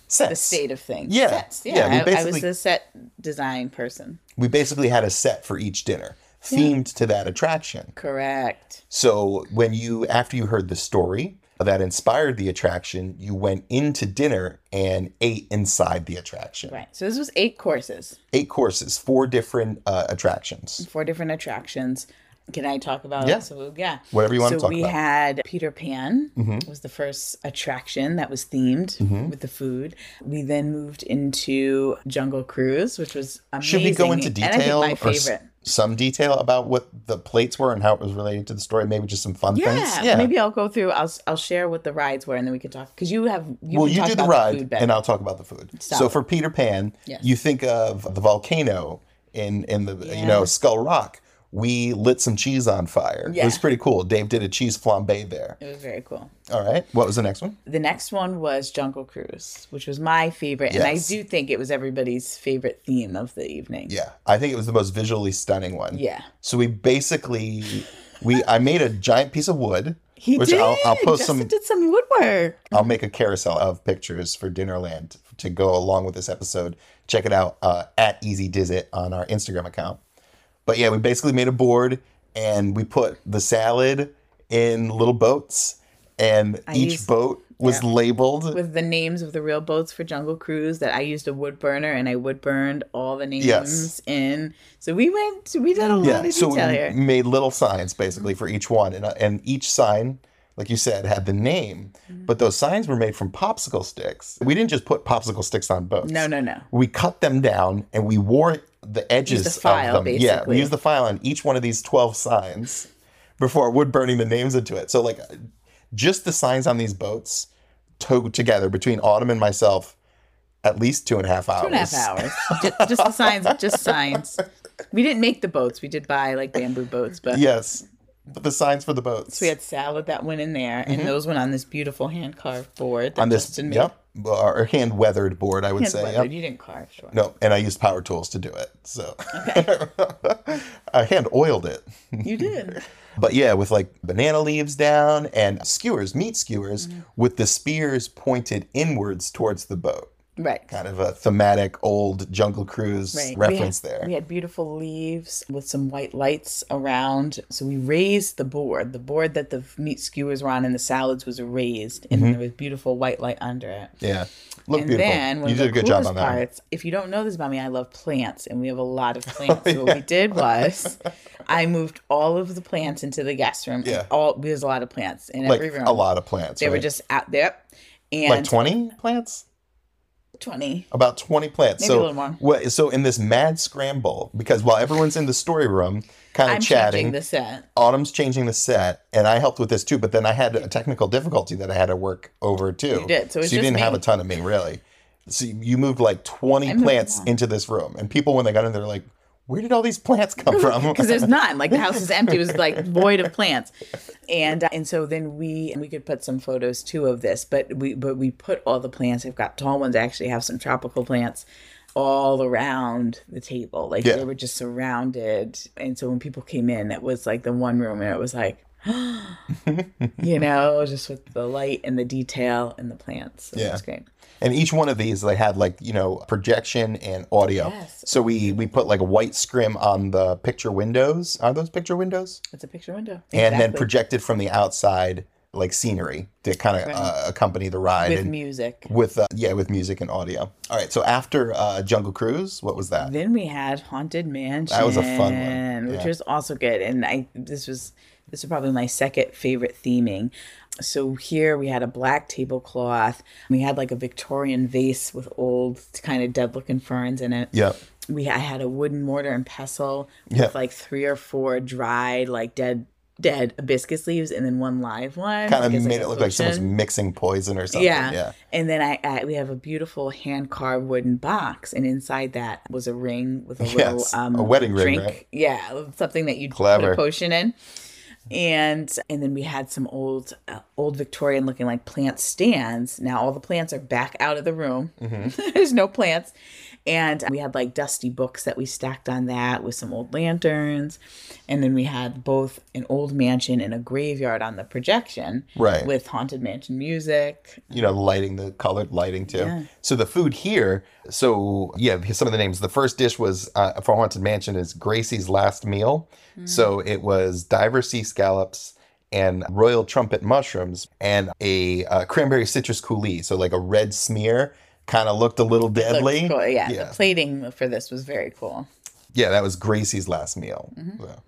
Sets. the state of things. Yeah. Sets. Yeah, Yeah. I, I was the set design person. We basically had a set for each dinner themed to that attraction. Correct. So when you after you heard the story that inspired the attraction, you went into dinner and ate inside the attraction. Right. So this was eight courses, Eight courses, four different uh, attractions. four different attractions. Can I talk about Yeah. So yeah. Whatever you wanna so talk we about. Mm-hmm. had Peter Pan was the first attraction that was themed with the food. We then moved into Jungle Cruise, which was amazing. Should we go into And I think detail my or favorite. Some detail about what the plates were and how it was related to the story? Maybe just some fun Yeah, things. Yeah, maybe I'll go through. I'll I'll share what the rides were, and then we can talk because you have. You well, you talk do the ride, food better. and I'll talk about the food. So for Peter Pan, Yes. you think of the volcano in in the you know Skull Rock. We lit some cheese on fire. Yeah. It was pretty cool. Dave did a cheese flambe there. it was very cool. All right. What was the next one? The next one was Jungle Cruise, which was my favorite, and I do think it was everybody's favorite theme of the evening. Yeah, I think it was the most visually stunning one. Yeah. So we basically we I made a giant piece of wood, He which did. I'll, I'll post Justin some. did some woodwork. I'll make a carousel of pictures for Dinnerland to go along with this episode. Check it out uh, at Easy Dizit on our Instagram account. But yeah, we basically made a board and we put the salad in little boats, and each used- boat was yeah. labeled. with the names of the real boats for Jungle Cruise that I used a wood burner and I wood burned all the names Yes. in. So we went, we did a lot Yeah, of so detail we here. made little signs basically for each one, and uh, and each sign, like you said, had the name. Mm-hmm. But those signs were made from popsicle sticks. We didn't just put popsicle sticks on boats. No, no, no. We cut them down and we wore the edges file, of them. Yeah, we basically. used the file on each one of these twelve signs before wood burning the names into it. So like, just the signs on these boats towed together between Autumn and myself. At least two and a half hours. Two and a half hours. <laughs> just, just the signs, just signs. We didn't make the boats. We did buy like bamboo boats, but Yes, but the signs for the boats. So we had salad that went in there, and those went on this beautiful hand carved board that Mm-hmm. on this Justin made. yep or hand weathered board i would Hand say weathered. You didn't carve, sure. no and i used power tools to do it so <laughs> i hand oiled it You did. <laughs> but yeah with like banana leaves down and skewers meat skewers Mm-hmm. with the spears pointed inwards towards the boat Right. kind of a thematic old jungle cruise Right. reference we had, there We had beautiful leaves with some white lights around. So we raised the board. The board that the meat skewers were on and the salads was raised, and Mm-hmm. there was beautiful white light under it. yeah look and beautiful then you did a good job on that parts, if you don't know this about me, I love plants, and we have a lot of <laughs> plants. so what we did <laughs> was, I moved all of the plants into the guest room. Yeah. all there's a lot of plants in like every room. a lot of plants They were just out there, and like 20 plants twenty. About 20 plants. Maybe so, a little more. What, so in this mad scramble, because while everyone's in the story room kind of I'm chatting, changing the set. Autumn's changing the set, and I helped with this too, but then I had a technical difficulty that I had to work over too. You did, so it's you didn't have a ton of me, really. So you moved like 20 moved plants into this room, and people, when they got in, they're like, where did all these plants come from? <laughs> because there's none. Like the house is empty. It was like <laughs> void of plants, and uh, and so then we we could put some photos too of this, but we but we put all the plants. I've got tall ones. I actually have some tropical plants all around the table. Like Yeah. they were just surrounded, and so when people came in, it was like the one room, and it was like. <gasps> you know, just with the light and the detail and the plants. So Yeah. It's great. And each one of these, they had like you know projection and audio. Yes. So we we put like a white scrim on the picture windows. Are those picture windows? It's a picture window. And then projected from the outside like scenery to kind of uh, accompany the ride with and music. with uh, yeah with music and audio. All right, so after uh, Jungle Cruise, what was that? Then we had Haunted Mansion. That was a fun one, which was also good. And I this was this is probably my second favorite theming. So here we had a black tablecloth. We had like a Victorian vase with old kind of dead looking ferns in it. Yep. We I had a wooden mortar and pestle with like three or four dried like dead dead hibiscus leaves and then one live one. Kind of made a it look like someone's mixing poison or something. Yeah. Yeah. And then I, I we have a beautiful hand carved wooden box, and inside that was a ring with a little um a wedding ring, right? Yeah, something that you'd Clever. put a potion in. And and then we had some old uh, old Victorian looking like plant stands. Now all the plants are back out of the room. Mm-hmm. <laughs> There's no plants. And we had like dusty books that we stacked on that with some old lanterns. And then we had both an old mansion and a graveyard on the projection. Right. With haunted mansion music. you know, lighting, the colored lighting too. Yeah. So the food here, so yeah, some of the names. The first dish was uh, for Haunted Mansion is Gracey's Last Meal. So it was diver sea scallops and royal trumpet mushrooms and a uh, cranberry citrus coulis. So like a red smear, kind of looked a little deadly. cool. Yeah, yeah, the plating for this was very cool. yeah, that was Gracey's last meal. So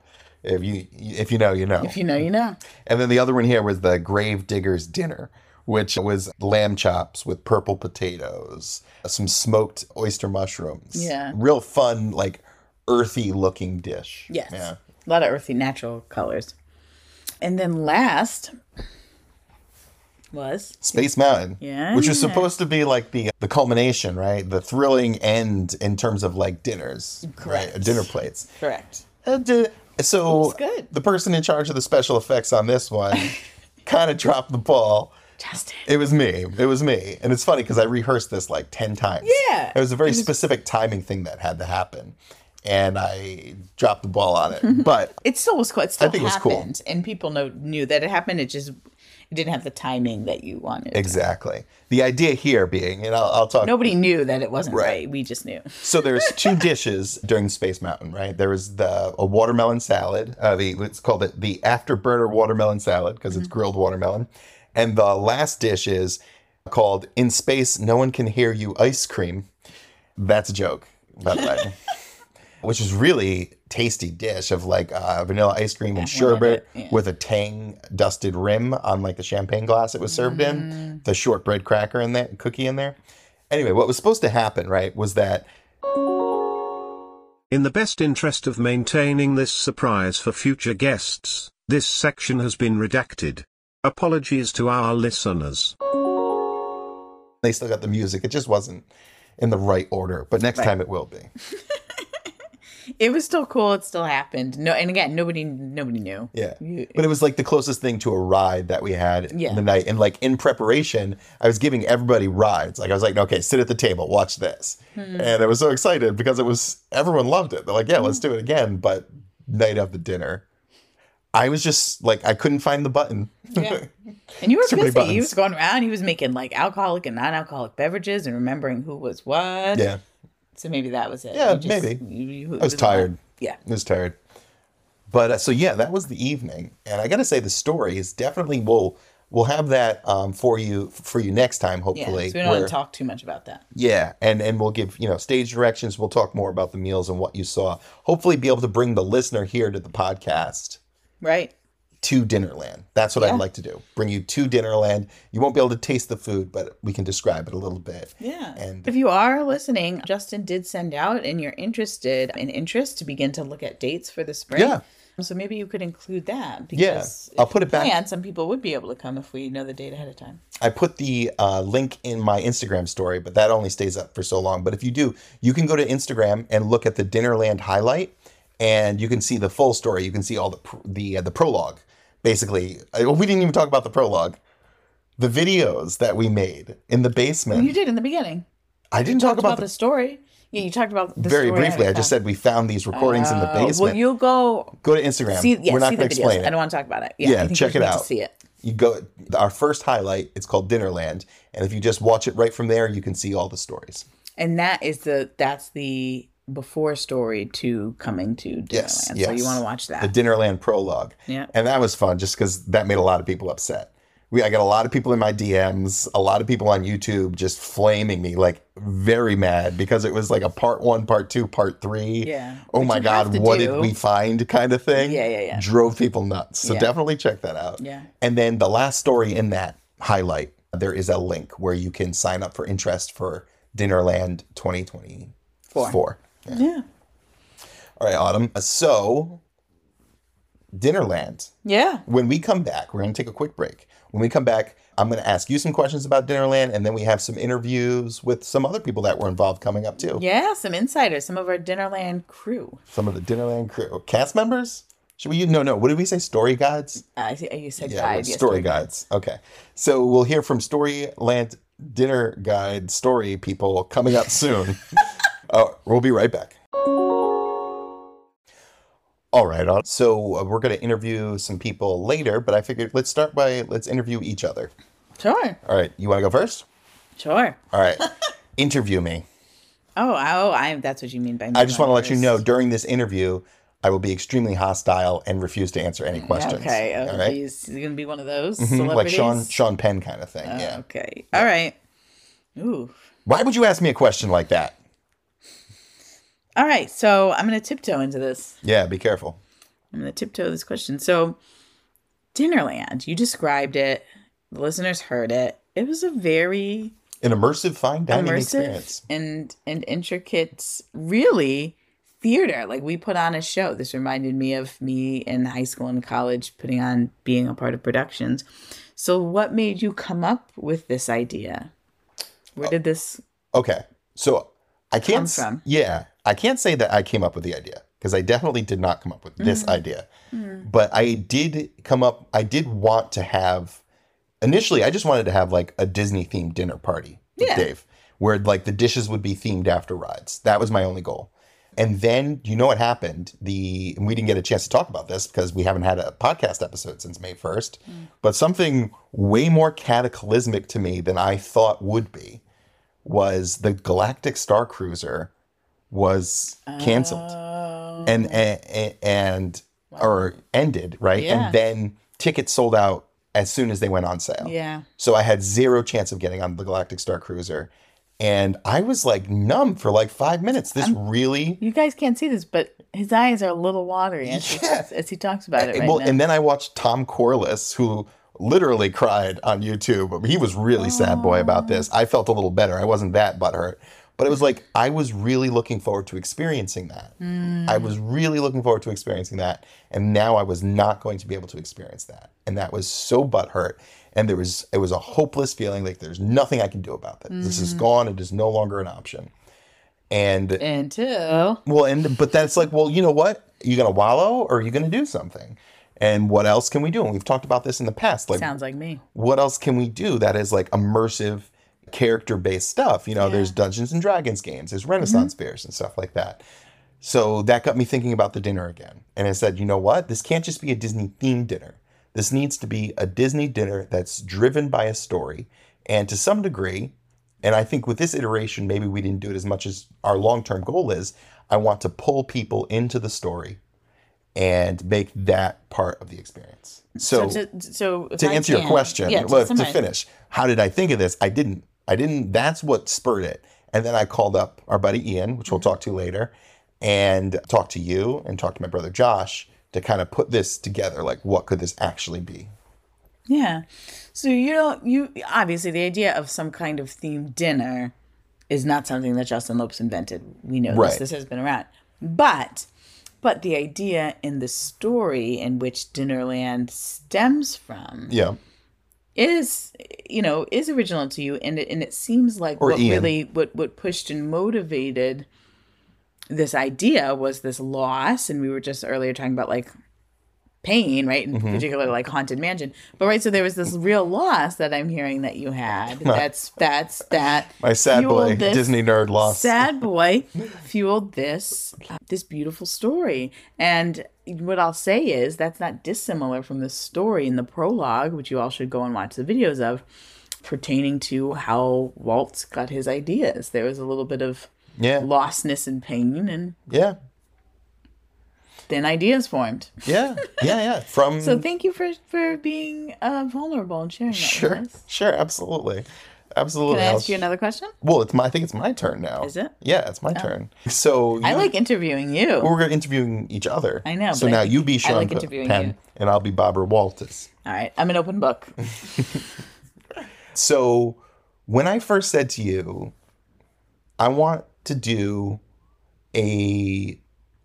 if you if you know, you know. Mm-hmm. If you know, you know. And then the other one here was the Grave Digger's Dinner, which was lamb chops with purple potatoes, some smoked oyster mushrooms. Yeah. Real fun, like earthy looking dish. Yes. Yeah. A lot of earthy natural colors. And then last was Space Mountain. Yeah. Which was supposed to be like the the culmination, right? The thrilling end in terms of like dinners. Correct. Right? Dinner plates. correct. Uh, so the person in charge of the special effects on this one <laughs> kind of dropped the ball. Justin. It was me. It was me. And it's funny because I rehearsed this like 10 times. Yeah. It was a very specific timing thing that had to happen. And I dropped the ball on it. <laughs> But It still was cool. It still think it was cool. happened, and people know knew that it happened. It just it didn't have the timing that you wanted. exactly. The idea here being, and I'll, I'll talk. Nobody knew that it wasn't Right. right. We just knew. <laughs> So there's two dishes during Space Mountain, right? There was the a watermelon salad. Uh, the it's called it the afterburner watermelon salad because it's grilled watermelon, and the last dish is called "In Space No One Can Hear You" ice cream. That's a joke, by the way. <laughs> Which is really tasty dish of like uh, vanilla ice cream and sherbet yeah. with a tang dusted rim on like the champagne glass it was served Mm. in, the shortbread cracker in there, cookie in there. Anyway, what was supposed to happen, right, was that In the best interest of maintaining this surprise for future guests, this section has been redacted. Apologies to our listeners. they still got the music. It just wasn't in the right order, but next time it will be. <laughs> It was still cool. It still happened. No, and again, nobody nobody knew. Yeah. But it was like the closest thing to a ride that we had Yeah. the night. And like in preparation, I was giving everybody rides. Like I was like, okay, sit at the table, watch this. Hmm. And I was so excited because it was everyone loved it. They're like, yeah, let's do it again. But night of the dinner, I was just like I couldn't find the button. Yeah. <laughs> And you were busy. He was going around. He was making like alcoholic and non-alcoholic beverages and remembering who was what. yeah. So maybe that was it. Yeah, You maybe. you- you- I was tired. Yeah. I was tired. But uh, so yeah, that was the evening, and I got to say the story is definitely we'll we'll have that um, for you for you next time, Yeah. hopefully. So we don't want to talk too much about that. yeah, and and we'll give you know stage directions. We'll talk more about the meals and what you saw. Hopefully, be able to bring the listener here to the podcast Right. To Dinnerland. That's what Yeah. I'd like to do. Bring you to Dinnerland. You won't be able to taste the food, but we can describe it a little bit. Yeah. And if you are listening, Justin did send out and you're interested in interest to begin to look at dates for the spring. Yeah. So maybe you could include that. Yeah. Because I'll put it back- And some people would be able to come if we know the date ahead of time. I put the uh, link in my Instagram story, but that only stays up for so long. But if you do, you can go to Instagram and look at the Dinnerland highlight, and you can see the full story. You can see all the pr- the uh, the prologue, basically. Uh, we didn't even talk about the prologue. The videos that we made in the basement. You did in the beginning. I didn't talk about, about the the story. Yeah, you talked about the story. very briefly. I of just said we found these recordings in the Oh, basement. Well, you'll go go to Instagram. see. Yeah, We're not going to explain it. I don't want to talk about it. Yeah, Yeah, I check you it out. See it. you go our first highlight. It's called Dinnerland, and if you just watch it right from there, you can see all the stories. And that is the that's the before story to coming to Dinnerland. Yes, So you want to watch that. the Dinnerland prologue. Yeah. And that was fun just because that made a lot of people upset. we I got a lot of people in my DMs, a lot of people on YouTube just flaming me like very mad because it was like a part one, part two, part three. Yeah. Oh Which my god, what do. did we find kind of thing? Yeah, yeah, yeah. Drove people nuts. So Yeah. definitely check that out. Yeah. And then the last story in that highlight, there is a link where you can sign up for interest for Dinnerland 2024. Yeah. Yeah. All right, Autumn. So, Dinnerland. Yeah. When we come back, we're going to take a quick break. When we come back, I'm going to ask you some questions about Dinnerland, and then we have some interviews with some other people that were involved coming up too. Yeah, some insiders, some of our Dinnerland crew. Some of the Dinnerland crew, cast members. Should we? No, no. What did we say? Story guides. Uh, you said Yeah, guide. yes, story guides. Okay, so we'll hear from Storyland Dinner Guide story people coming up soon. <laughs> oh, we'll be right back. All right, so uh, we're going to interview some people later, but I figured let's start by let's interview each other. Sure. All right, you want to go first? Sure. All right, <laughs> interview me. Oh, oh, I that's what you mean by I just want to let you know during this interview, I will be extremely hostile and refuse to answer any questions. Okay. Oh, all right, geez. It gonna be one of those Mhm, celebrities? like Sean Sean Penn kind of thing. Oh, yeah. Okay. All right. Ooh. Why would you ask me a question like that? All right. So I'm gonna tiptoe into this. Yeah, be careful. I'm gonna tiptoe this question. So, Dinnerland. You described it. The listeners heard it. It was a very An immersive fine dining immersive experience. and and intricate, really theater. Like we put on a show. This reminded me of me in high school and college putting on being a part of productions. So, what made you come up with this idea? Where oh. did this? Okay, so I can't. Come from. Yeah, I can't say that I came up with the idea because I definitely did not come up with Mm-hmm. this idea. But I did come up. I did want to have. Initially, I just wanted to have like a Disney themed dinner party with Yeah. Dave, where like the dishes would be themed after rides. That was my only goal. And then you know what happened? The and we didn't get a chance to talk about this because we haven't had a podcast episode since May 1st. But something way more cataclysmic to me than I thought would be was the Galactic Star Cruiser was canceled Oh. and and, and or ended, right? Yeah. And then tickets sold out as soon as they went on sale. yeah. So I had zero chance of getting on the Galactic Star Cruiser. And I was like numb for like five minutes. This really You guys can't see this, but his eyes are a little watery as, <laughs> Yeah. he, as he talks about it right well, now. and then I watched Tom Corliss, who literally cried on YouTube. He was really sad boy about oh. this. I felt a little better. I wasn't that butthurt. But it was like I was really looking forward to experiencing that. Mm. I was really looking forward to experiencing that. And now I was not going to be able to experience that. And that was so butthurt. And there was it was a hopeless feeling like there's nothing I can do about this. This is mm. gone. It is no longer an option. And Until well, and but that's like, well, you know what? Are you gonna wallow or are you gonna do something? And what else can we do? And we've talked about this in the past. Like, sounds like me. what else can we do that is like immersive, character based stuff? You know, there's Dungeons and Dragons games, there's mm-hmm. Renaissance fairs and stuff like that. So that got me thinking about the dinner again. And I said, you know what? This can't just be a Disney themed dinner. This needs to be a Disney dinner that's driven by a story. And to some degree, and I think with this iteration, maybe we didn't do it as much as our long term goal is. I want to pull people into the story and make that part of the experience. So, So, to, so to answer your question, yeah, well, to summarize. finish, how did I think of this? I didn't. I didn't. That's what spurred it. And then I called up our buddy Ian, which we'll Mm-hmm. talk to later, and talk to you and talk to my brother Josh to kind of put this together. Like, what could this actually be? Yeah. So you don't you obviously the idea of some kind of themed dinner is not something that Justin Lopes invented. We know Right. this. This has been around. But but the idea in the story in which Dinnerland stems from Yeah. Is you know is original to you and it, and it seems like Or what Ian. really what what pushed and motivated this idea was this loss and we were just earlier talking about like pain right in Mm-hmm. particular like haunted mansion but right so there was this real loss that i'm hearing that you had <laughs> that's that's that My sad boy Disney nerd loss. sad <laughs> boy fueled this this beautiful story and what i'll say is that's not dissimilar from the story in the prologue which you all should go and watch the videos of pertaining to how walt got his ideas there was a little bit of Yeah. lostness and pain and Yeah. Then ideas formed. Yeah, <laughs> yeah, yeah. From So thank you for for being uh, vulnerable and sharing that sure, with us. sure, absolutely, absolutely. Can I I'll ask you another question? Well, it's my. I think it's my turn now. Is it? Oh. Yeah, it's my turn. So I you- like interviewing you. We're interviewing each other. I know, So but I now you be I Sean like interviewing Penn, you. and I'll be Barbara Walters. All right, I'm an open book. <laughs> So when I first said to you, I want to do a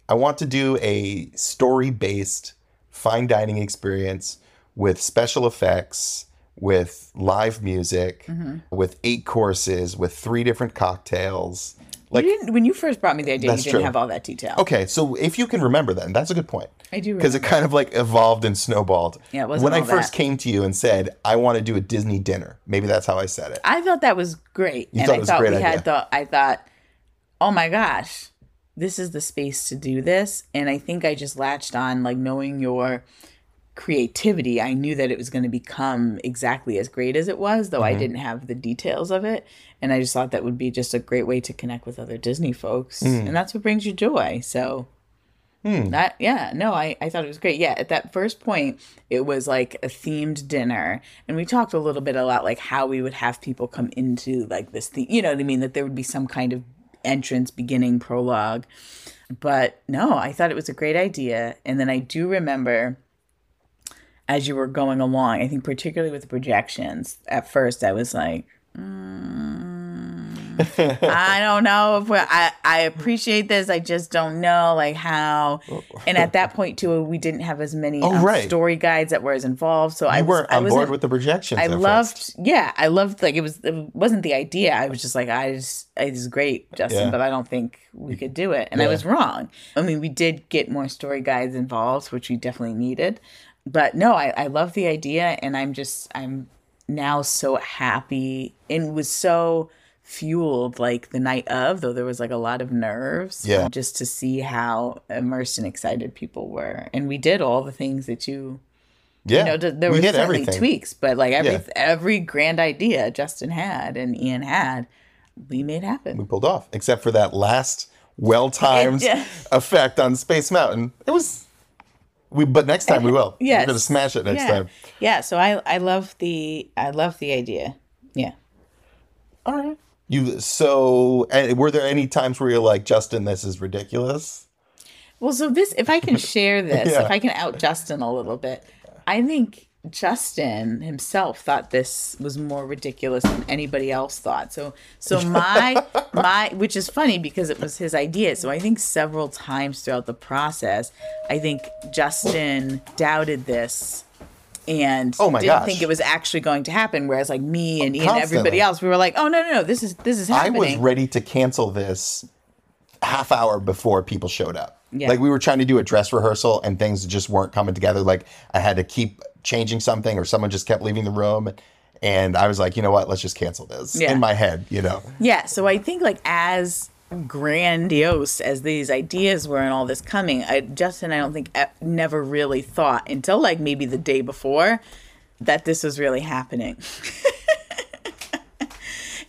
I want to do a story based fine dining experience with special effects, with live music, Mm-hmm. with eight courses, with three different cocktails. Like you when you first brought me the idea, you didn't true. have all that detail. Okay, so if you can remember then, that's a good point. I do Because it kind of like evolved and snowballed. Yeah, it wasn't When I first that. came to you and said, I want to do a Disney dinner, maybe that's how I said it. I thought that was great, and thought I was thought we idea. had the. I thought, oh my gosh, this is the space to do this, and I think I just latched on, like knowing your creativity. I knew that it was going to become exactly as great as it was, though I Mm-hmm. didn't have the details of it, and I just thought that would be just a great way to connect with other Disney folks, Mm. and that's what brings you joy. So. That yeah no I I thought it was great yeah at that first point it was like a themed dinner and we talked a little bit about like how we would have people come into like this theme you know what I mean that there would be some kind of entrance beginning prologue. But no I thought it was a great idea. And then I do remember as you were going along I think particularly with the projections at first I was like mm, I don't know if we're, I I appreciate this. I just don't know like how. And at that point too, we didn't have as many Oh, um, right. story guides that were as involved. So I You was, I on board with the projections. I loved, first. yeah, I loved like it was. It wasn't the idea. I was just like, I just, it is great, Justin, Yeah. but I don't think we could do it, and I was wrong. I mean, we did get more story guides involved, which we definitely needed, but no, I, I love the idea, and I'm just, I'm now so happy and was so fueled like the night of though there was like a lot of nerves Yeah. just to see how immersed and excited people were and we did all the things that you Yeah, you know, th- there we were hit certainly everything. tweaks, but like every Yeah. every grand idea Justin had and Ian had, we made happen. We pulled off, except for that last well-timed <laughs> yeah. effect on Space Mountain. It was. We, but next time we will. Yeah. we're gonna smash it next yeah. time. Yeah, so I I love the I love the idea. Yeah. All right. You so were there any times where you're like, Justin, this is ridiculous? Well, so this if I can <laughs> share this, Yeah. if I can out Justin a little bit, I think Justin himself thought this was more ridiculous than anybody else thought. So so <laughs> my my which is funny because it was his idea. So I think several times throughout the process, I think Justin doubted this and Oh my didn't gosh. think it was actually going to happen. Whereas like me oh, and Ian, Constantly. everybody else, we were like, oh no, no, no, this is this is happening. I was ready to cancel this half hour before people showed up. Yeah. Like we were trying to do a dress rehearsal and things just weren't coming together. Like I had to keep changing something or someone just kept leaving the room. And I was like, you know what? Let's just cancel this Yeah. in my head, you know? Yeah, so I think like as grandiose as these ideas were and all this coming, I Justin I don't think never really thought until like maybe the day before that this was really happening. <laughs>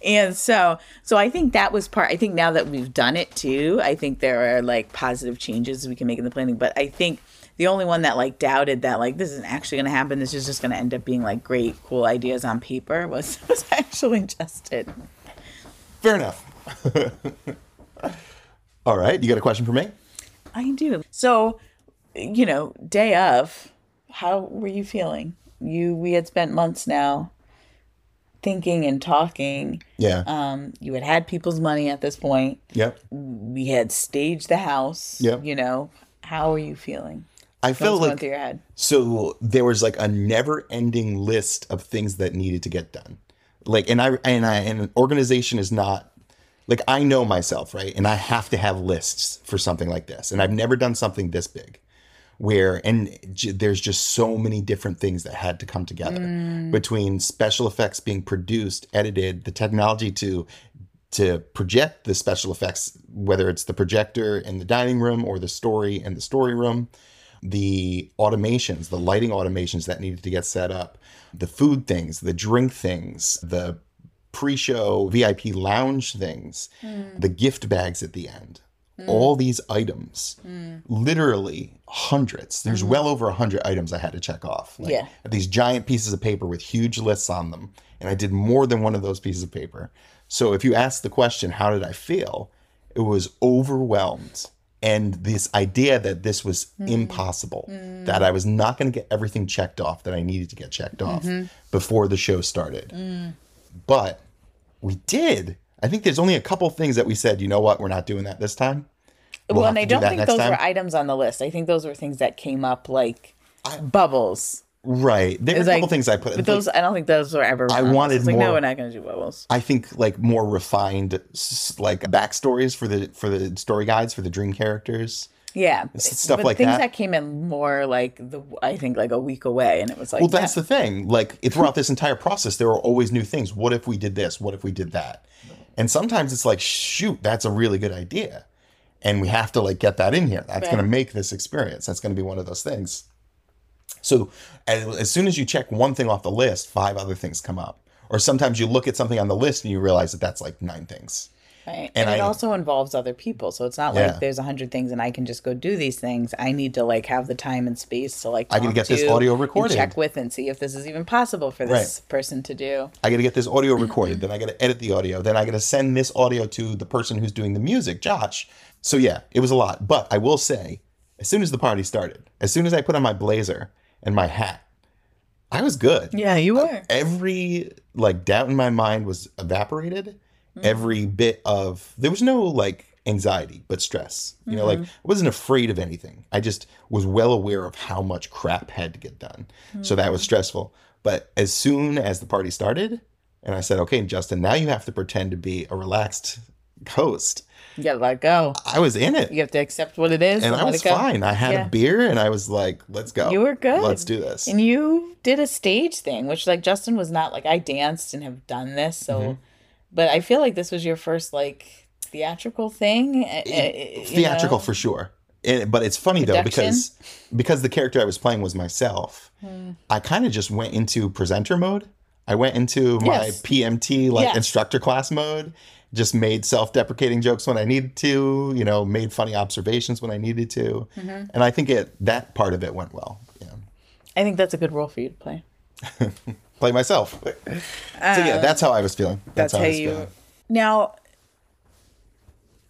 and so so I think that was part I think now that we've done it too, I think there are like positive changes we can make in the planning, but I think the only one that like doubted that like this isn't actually going to happen, this is just going to end up being like great cool ideas on paper was <laughs> was actually Justin. Fair enough. <laughs> All right. You got a question for me? I do. So, you know, day of, how were you feeling? You we had spent months now thinking and talking. Yeah. Um, you had had people's money at this point. yep. We had staged the house. Yep. You know, how are you feeling? I felt going like through your head? So there was like a never-ending list of things that needed to get done. Like, and I and I and an organization is not like I know myself, right? And I have to have lists for something like this. And I've never done something this big, where and j- there's just so many different things that had to come together mm. between special effects being produced, edited, the technology to to project the special effects, whether it's the projector in the dining room or the story in the story room, the automations, the lighting automations that needed to get set up, the food things, the drink things, the pre show VIP lounge things, hmm. the gift bags at the end. Hmm. all these items, hmm. literally hundreds. There's well over a hundred items I had to check off. Like, Yeah. These giant pieces of paper with huge lists on them, and I did more than one of those pieces of paper. So if you ask the question, how did I feel? It was overwhelmed. And this idea that this was impossible, that I was not going to get everything checked off that I needed to get checked off mm-hmm. before the show started. Mm. But we did. I think there's only a couple things that we said, you know what, we're not doing that this time. We'll well, and I do don't think those time. were items on the list. I think those were things that came up like bubbles. Right. There were a couple like- things I put. In there. But like, those, I don't think those were ever. I on the list. wanted It's like, more- No, we're not going to do bubbles. I think like more refined, like backstories for the for the story guides for the dream characters. Yeah, stuff but like things that. that. came in more like the I think like a week away, and it was like Well, that's yeah. the thing. Like throughout this entire process, there were always new things. What if we did this? What if we did that? And sometimes it's like, shoot, that's a really good idea, and we have to like get that in here. That's Right. going to make this experience. That's going to be one of those things. So as, as soon as you check one thing off the list, five other things come up. Or sometimes you look at something on the list and you realize that that's like nine things. Right. And And, it I- also involves other people. So it's not Yeah. like there's a hundred things and I can just go do these things. I need to like have the time and space to like I gotta get this audio recorded. check with and see if this is even possible for this person to do. I got to get this audio <clears throat> recorded. then I got to edit the audio. Then I got to send this audio to the person who's doing the music, Josh. So yeah, it was a lot. But I will say, as soon as the party started, as soon as I put on my blazer and my hat, I was good. Yeah, you were. Every like doubt in my mind was evaporated. Mm-hmm. Every bit of there was no like anxiety, but stress. You know, like mm-hmm. I wasn't afraid of anything. I just was well aware of how much crap had to get done. So that was mm-hmm. stressful. But as soon as the party started, and I said, "Okay, Justin, now you have to pretend to be a relaxed host." You gotta let go. I was in it, You have to accept what it is and and, I was fine. I had Yeah. a beer, and I was like, "Let's go." You were good. Let's do this. And you did a stage thing, which like Justin was not like I danced and have done this, so Mm-hmm. But I feel like this was your first like theatrical thing. eh, eh, theatrical know? for sure. It- but it's funny though because because the character I was playing was myself. Hmm. I kind of just went into presenter mode. I went into my Yes. PMT like Yeah. instructor class mode. Just made self-deprecating jokes when I needed to. You know, made funny observations when I needed to. Mm-hmm. And I think it that part of it went well. Yeah. I think that's a good role for you to play. <laughs> Play myself. so yeah, that's how I was feeling. That's, how, I was you. feeling. Now,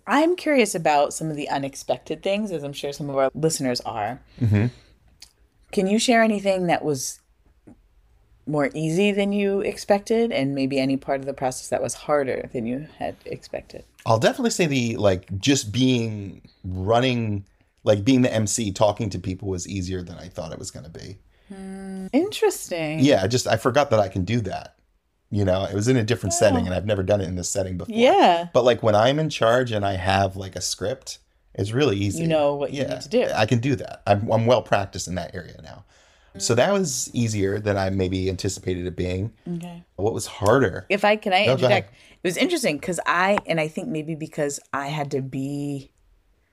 I'm curious about some of the unexpected things, as I'm sure some of our listeners are. Mm-hmm. Can you share anything that was more easy than you expected, and maybe any part of the process that was harder than you had expected? I'll definitely say the like just being running like being the MC talking to people was easier than I thought it was going to be. Hmm. Interesting. Yeah, I just I forgot that I can do that. You know, it was in a different setting and I've never done it in this setting before. Yeah. But like when I'm in charge and I have like a script, it's really easy. You know what you need to do. I can do that. I'm I'm well practiced in that area now. So that was easier than I maybe anticipated it being. Okay. What was harder? If I can I No, interject? It was interesting because I and I think maybe because I had to be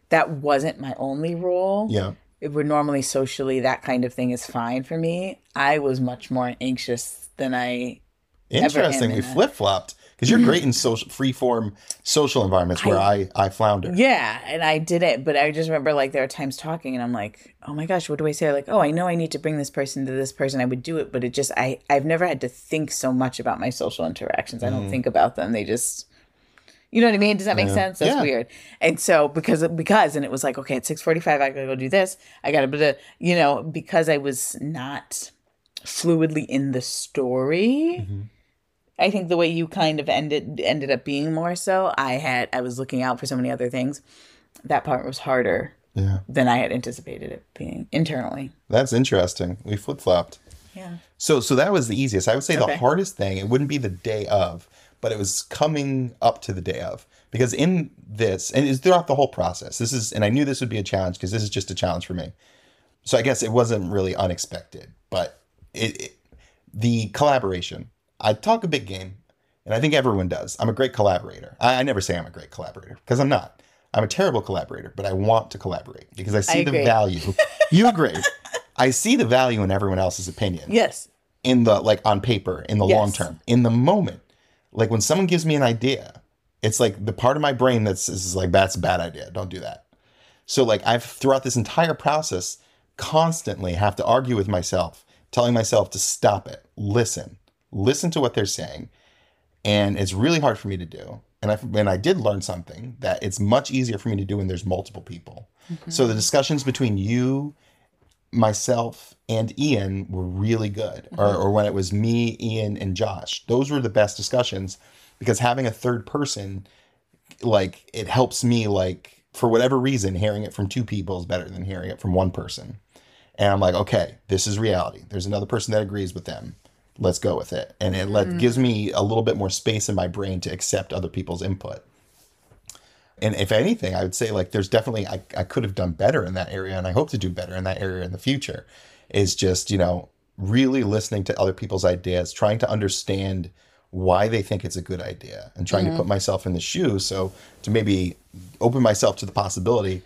that wasn't my only role. Yeah. It would normally socially that kind of thing is fine for me. I was much more anxious than I Interesting. We in flip flopped because you're great in <clears throat> social free form social environments where I I flounder. Yeah, and I did it, but I just remember like there are times talking and I'm like, "Oh my gosh, what do I say?" Like, "Oh, I know I need to bring this person to this person. I would do it, but it just I I've never had to think so much about my social interactions. I Mm. don't think about them. They just you know what I mean? Does that make sense? That's Yeah. weird. And so because because and it was like, okay, at 6:45 I got to go do this. I got to you know, because I was not fluidly in the story. Mm-hmm. I think the way you kind of ended ended up being more so. I had I was looking out for so many other things. That part was harder Yeah. than I had anticipated it being internally. That's interesting. We flip flopped. Yeah. So so that was the easiest. I would say Okay. the hardest thing, it wouldn't be the day of, but it was coming up to the day of. Because in this, and it's throughout the whole process, this is and I knew this would be a challenge because this is just a challenge for me. So I guess it wasn't really unexpected, but it, it the collaboration. I talk a big game, and I think everyone does. I'm a great collaborator. I, I never say I'm a great collaborator because I'm not. I'm a terrible collaborator, but I want to collaborate because I see the value. you agree. <laughs> I see the value in everyone else's opinion Yes. in the like on paper in the Yes. long term in the moment like when someone gives me an idea It's like the part of my brain that's is like that's a bad idea. Don't do that. So like I've throughout this entire process constantly have to argue with myself, telling myself to stop it, listen, listen to what they're saying, and it's really hard for me to do. And I and I did learn something that it's much easier for me to do when there's multiple people. Mm-hmm. So the discussions between you, myself, and Ian were really good. Or, mm-hmm. or when it was me, Ian, and Josh, those were the best discussions because having a third person, like it helps me like for whatever reason, hearing it from two people is better than hearing it from one person. And I'm like, okay, this is reality. There's another person that agrees with them. Let's go with it. And it let, mm-hmm. gives me a little bit more space in my brain to accept other people's input. And if anything, I would say like there's definitely I, I could have done better in that area and I hope to do better in that area in the future. Is just, you know, really listening to other people's ideas, trying to understand why they think it's a good idea and trying to mm-hmm. put myself in the shoes. So to maybe open myself to the possibility,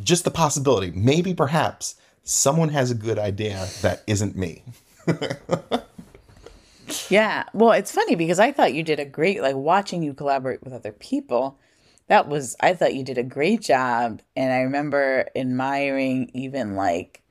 just the possibility, maybe perhaps someone has a good idea that isn't me. <laughs> Yeah. Well, it's funny because I thought you did a great like watching you collaborate with other people. That was I thought you did a great job and I remember admiring even like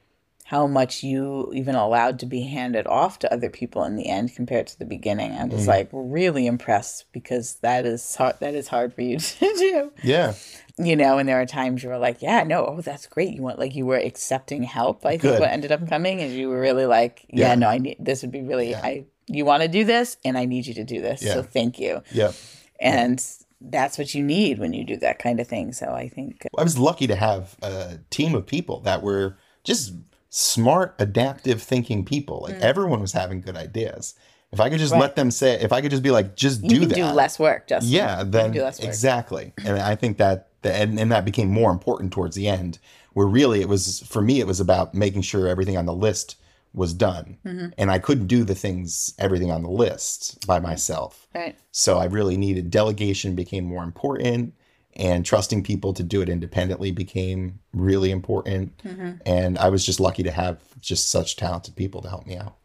how much you even allowed to be handed off to other people in the end compared to the beginning. I was mm-hmm. like really impressed because that is hard that is hard for you <laughs> to do. Yeah. You know, and there are times you were like, Yeah, no, oh that's great. You want like you were accepting help, I think Good. what ended up coming and you were really like, Yeah, Yeah. no, I need this would be really I you want to do this and I need you to do this. Yeah. So thank you. Yeah. And that's what you need when you do that kind of thing. So I think I was lucky to have a team of people that were just smart, adaptive thinking people. Like everyone was having good ideas. If I could just Mm. Right. let them say, if I could just be like, just you do that. do less work, just Yeah, then do less work. exactly. And I think that, the, and, and that became more important towards the end, where really it was, for me, it was about making sure everything on the list was done. Mm-hmm. And I couldn't do the things, everything on the list by myself. Right. So I really needed delegation became more important and trusting people to do it independently became really important. Mm-hmm. And I was just lucky to have just such talented people to help me out.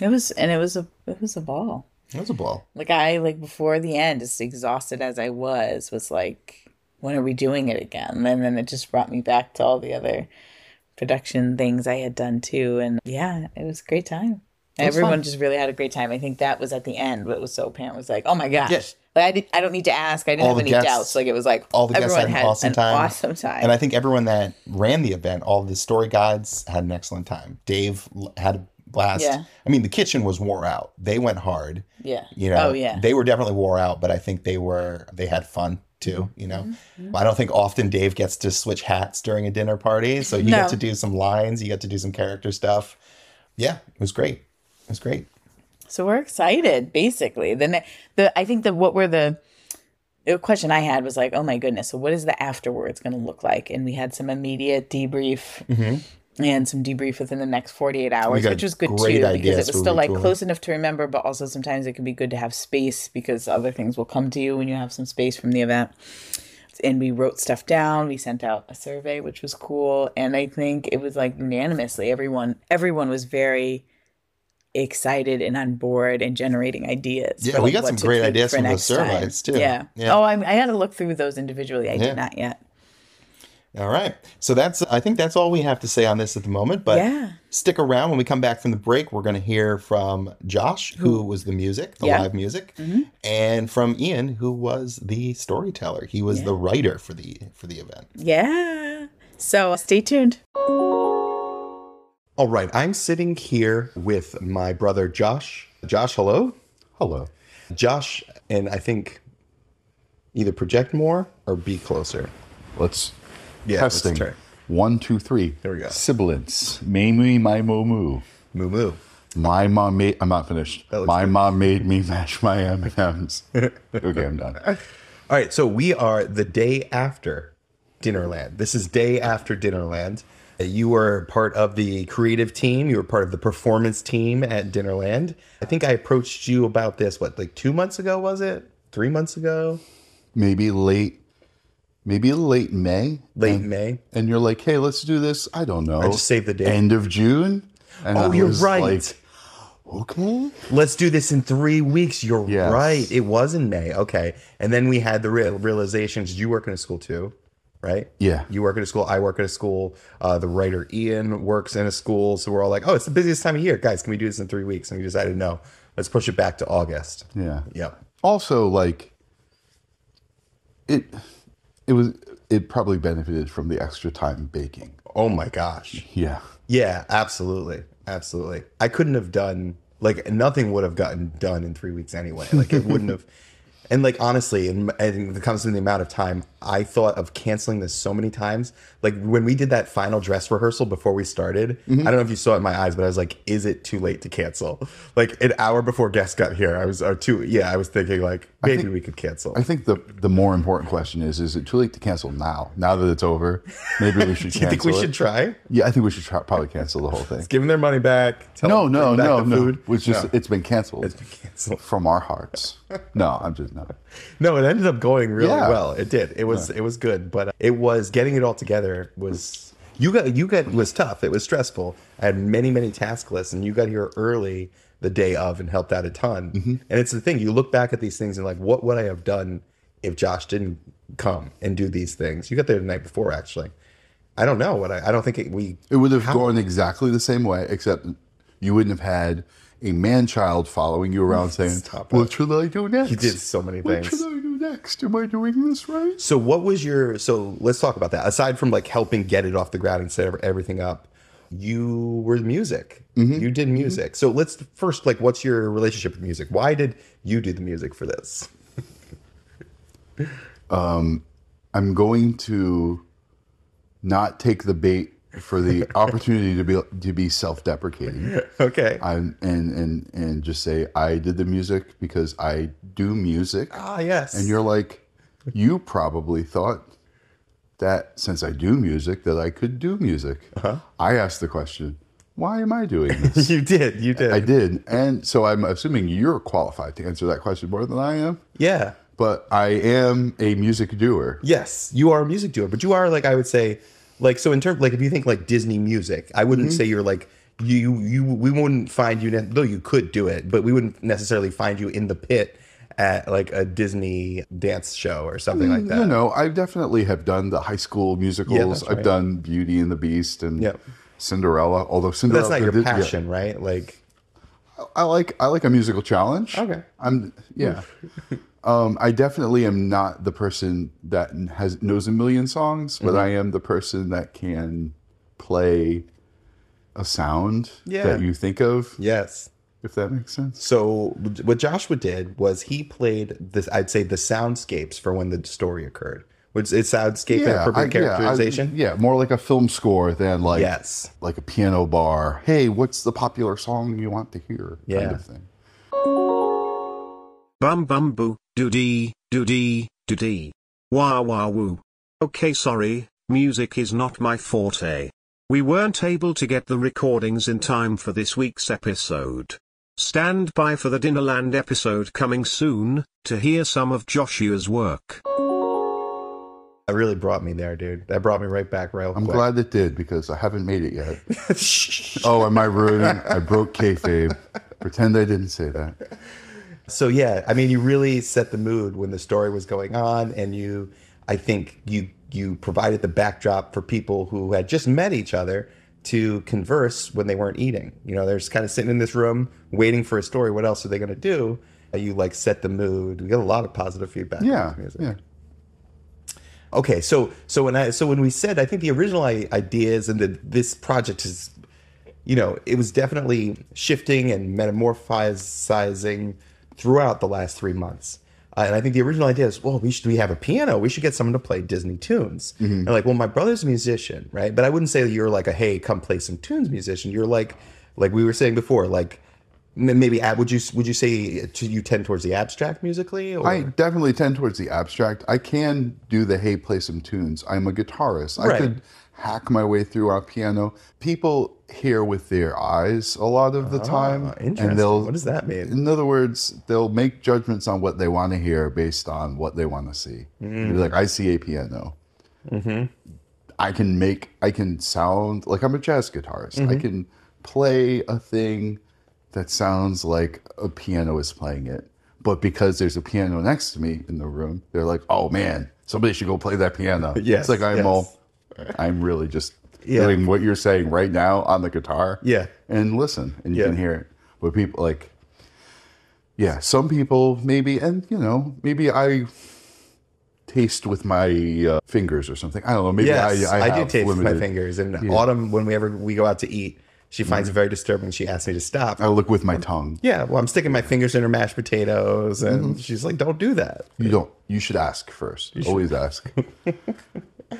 It was and it was a it was a ball. It was a ball. Like I like before the end, as exhausted as I was, was like, when are we doing it again? And then it just brought me back to all the other production things I had done too. And yeah, it was a great time. Everyone just really had a great time. I think that was at the end. What was so apparent was like, oh my gosh. Yes. Like I, did, I don't need to ask. I didn't All have any guests- doubts. Like it was like all the guests everyone had an awesome time. awesome time. And I think everyone that ran the event, all the story guides had an excellent time. Dave had a blast. Yeah. I mean, the kitchen was wore out. They went hard. yeah. You know, Oh yeah. they were definitely wore out, but I think they were they had fun too. You know, Mm-hmm. I don't think often Dave gets to switch hats during a dinner party, so you No. get to do some lines, you get to do some character stuff. Yeah, it was great. It was great. So we're excited, basically. The ne- the I think that what were the the question I had was like, oh my goodness, so what is the afterwards going to look like? And we had some immediate debrief and some debrief within the next 48 hours, which was good too, because it was still like close enough to remember, but also sometimes it can be good to have space because other things will come to you when you have some space from the event. And we wrote stuff down. We sent out a survey, which was cool. And I think it was like unanimously, everyone everyone was very excited and on board and generating ideas. Yeah, we like, got some great ideas from time. surveys, too. Yeah. Yeah. Oh, I, I had to look through those individually. I Yeah. did not yet. All right. So that's I think that's all we have to say on this at the moment. But Yeah. stick around when we come back from the break. We're going to hear from Josh, who was the music, the Yeah. Mm-hmm. live music, and from Ian, who was the storyteller. He was the writer for the for the event. Yeah. So stay tuned. All right. I'm sitting here with my brother Josh. Josh, hello. Hello. Josh, and I think either project more or be closer. Let's Yeah, testing. One, two, three. There we go. Sibilance. Mamie, my moo moo. Moo moo. My mom made. I'm not finished. My good. mom made me <laughs> mash my M and M's. Okay, I'm done. <laughs> All right, so we are the day after Dinnerland. This is day after Dinnerland. You were part of the creative team. You were part of the performance team at Dinnerland. I think I approached you about this, what, like two months ago, was it? Three months ago? Maybe late. Maybe late May. Late and, May. And you're like, hey, let's do this. I don't know. I just saved the date. End of June. And Oh, I you're right. Like, Okay. Let's do this in three weeks. You're Yes. right. It was in May. Okay. And then we had the real realizations. You work in a school too, right? Yeah. You work at a school. I work at a school. Uh, the writer Ian works in a school. So we're all like, oh, it's the busiest time of year. Guys, can we do this in three weeks? And we decided, no, let's push it back to August. Yeah. Yep. Also, like it, it was. It probably benefited from the extra time baking. Oh my gosh. Yeah. Yeah, absolutely. Absolutely. I couldn't have done like nothing would have gotten done in three weeks anyway. Like it wouldn't have. And like honestly, and, and it comes to the amount of time I thought of canceling this so many times. Like when we did that final dress rehearsal before we started, mm-hmm. I don't know if you saw it in my eyes, but I was like, "Is it too late to cancel?" Like an hour before guests got here, I was or two. Yeah, I was thinking like maybe think- we could cancel. I think the the more important question is: Is it too late to cancel now? Now that it's over, maybe we should. <laughs> Do you think we cancel should try? Yeah, I think we should try, probably cancel the whole thing. Give them their money back. Tell No, them no, back no, no. Food. It's just No. it's been canceled It's been canceled. from our hearts. <laughs> No, I'm just no. No, it ended up going really Yeah. well. It did. It was it was good, but it was getting it all together was you got you got was tough. It was stressful. I had many many task lists, and you got here early the day of and helped out a ton. Mm-hmm. And it's the thing you look back at these things and like, what would I have done if Josh didn't come and do these things? You got there the night before, actually. I don't know what I. I don't think it, we. It would have gone exactly the same way, except you wouldn't have had a man child following you around <laughs> saying, Stop it. "What should I do next?" You did so many things. What should I do next? Am I doing this right? So what was your so let's talk about that. Aside from like helping get it off the ground and set everything up, you were music. Mm-hmm. You did mm-hmm. music. So let's first like what's your relationship with music? Why did you do the music for this? <laughs> Um, I'm going to not take the bait for the <laughs> opportunity to be to be self-deprecating. Okay. I'm and and and just say I did the music because I do music. ah yes. And you're like, you probably thought that since I do music that I could do music. Uh-huh. I asked the question, why am I doing this? <laughs> you did. You did. I did, and so I'm assuming you're qualified to answer that question more than I am. Yeah. But I am a music doer. Yes, you are a music doer, but you are like I would say, like so in terms like if you think like Disney music, I wouldn't Mm-hmm. say you're like you you we wouldn't find you though you could do it, but we wouldn't necessarily find you in the pit at like a Disney dance show or something like that. No, no, I definitely have done the high school musicals. that's I've done Beauty and the Beast and Yep. Cinderella. Although But Cinderella, that's not your did- yeah. passion, right? Like I like I like a musical challenge. Okay. I'm yeah. <laughs> um, I definitely am not the person that has knows a million songs, but Mm-hmm. I am the person that can play a sound Yeah. that you think of, yes. if that makes sense. So what Joshua did was he played this I'd say the soundscapes for when the story occurred. Which it soundscape and appropriate I- yeah, I- characterization. yeah, more like a film score than like Yes. like a piano bar. Hey, what's the popular song you want to hear? Yeah. Kind of thing. Bum bum boo, doo dee, doo dee, doo dee. Wah wah woo. Okay sorry, music is not my forte. We weren't able to get the recordings in time for this week's episode. Stand by for the Dinnerland episode coming soon, to hear some of Joshua's work. That really brought me there, dude. That brought me right back real I'm quick. glad it did because I haven't made it yet. <laughs> oh, am I ruining? I broke kayfabe. Pretend I didn't say that. So yeah, I mean, you really set the mood when the story was going on, and you, I think you you provided the backdrop for people who had just met each other to converse when they weren't eating. You know, they're just kind of sitting in this room waiting for a story. What else are they going to do? You like set the mood. We got a lot of positive feedback. Yeah, music. yeah. Okay, so so when I so when we said I think the original ideas and the this project is, you know, it was definitely shifting and metamorphosizing throughout the last three months. Uh, and I think the original idea is, well, we should we have a piano? We should get someone to play Disney tunes. And like, well, my brother's a musician, right? But I wouldn't say that you're like a hey, come play some tunes musician. You're like, like we were saying before, like maybe ab- would you would you say you tend towards the abstract musically? Or? I definitely tend towards the abstract. I can do the hey, play some tunes. I'm a guitarist. I Right. could hack my way through our piano. People hear with their eyes a lot of the time, Ah, interesting. and they'll. What does that mean? In other words, they'll make judgments on what they want to hear based on what they want to see. Mm. Like, I see a piano. I can make, I can sound like I'm a jazz guitarist. Mm-hmm. I can play a thing that sounds like a piano is playing it. But because there's a piano next to me in the room, they're like, oh man, somebody should go play that piano. <laughs> Yes, It's like I'm yes. all, I'm really just Yeah. doing what you're saying right now on the guitar. Yeah. And listen, and you Yeah. can hear it. But people like, yeah, some people maybe, and you know, maybe I taste with my uh, fingers or something. I don't know. Maybe Yes, I, I, I, do taste with my fingers. And Autumn, whenever we go out to eat, she finds it very disturbing. She asks me to stop. I look with my tongue. Yeah, well, I'm sticking my fingers in her mashed potatoes, and she's like, "Don't do that." You don't. You should ask first. Always ask. <laughs>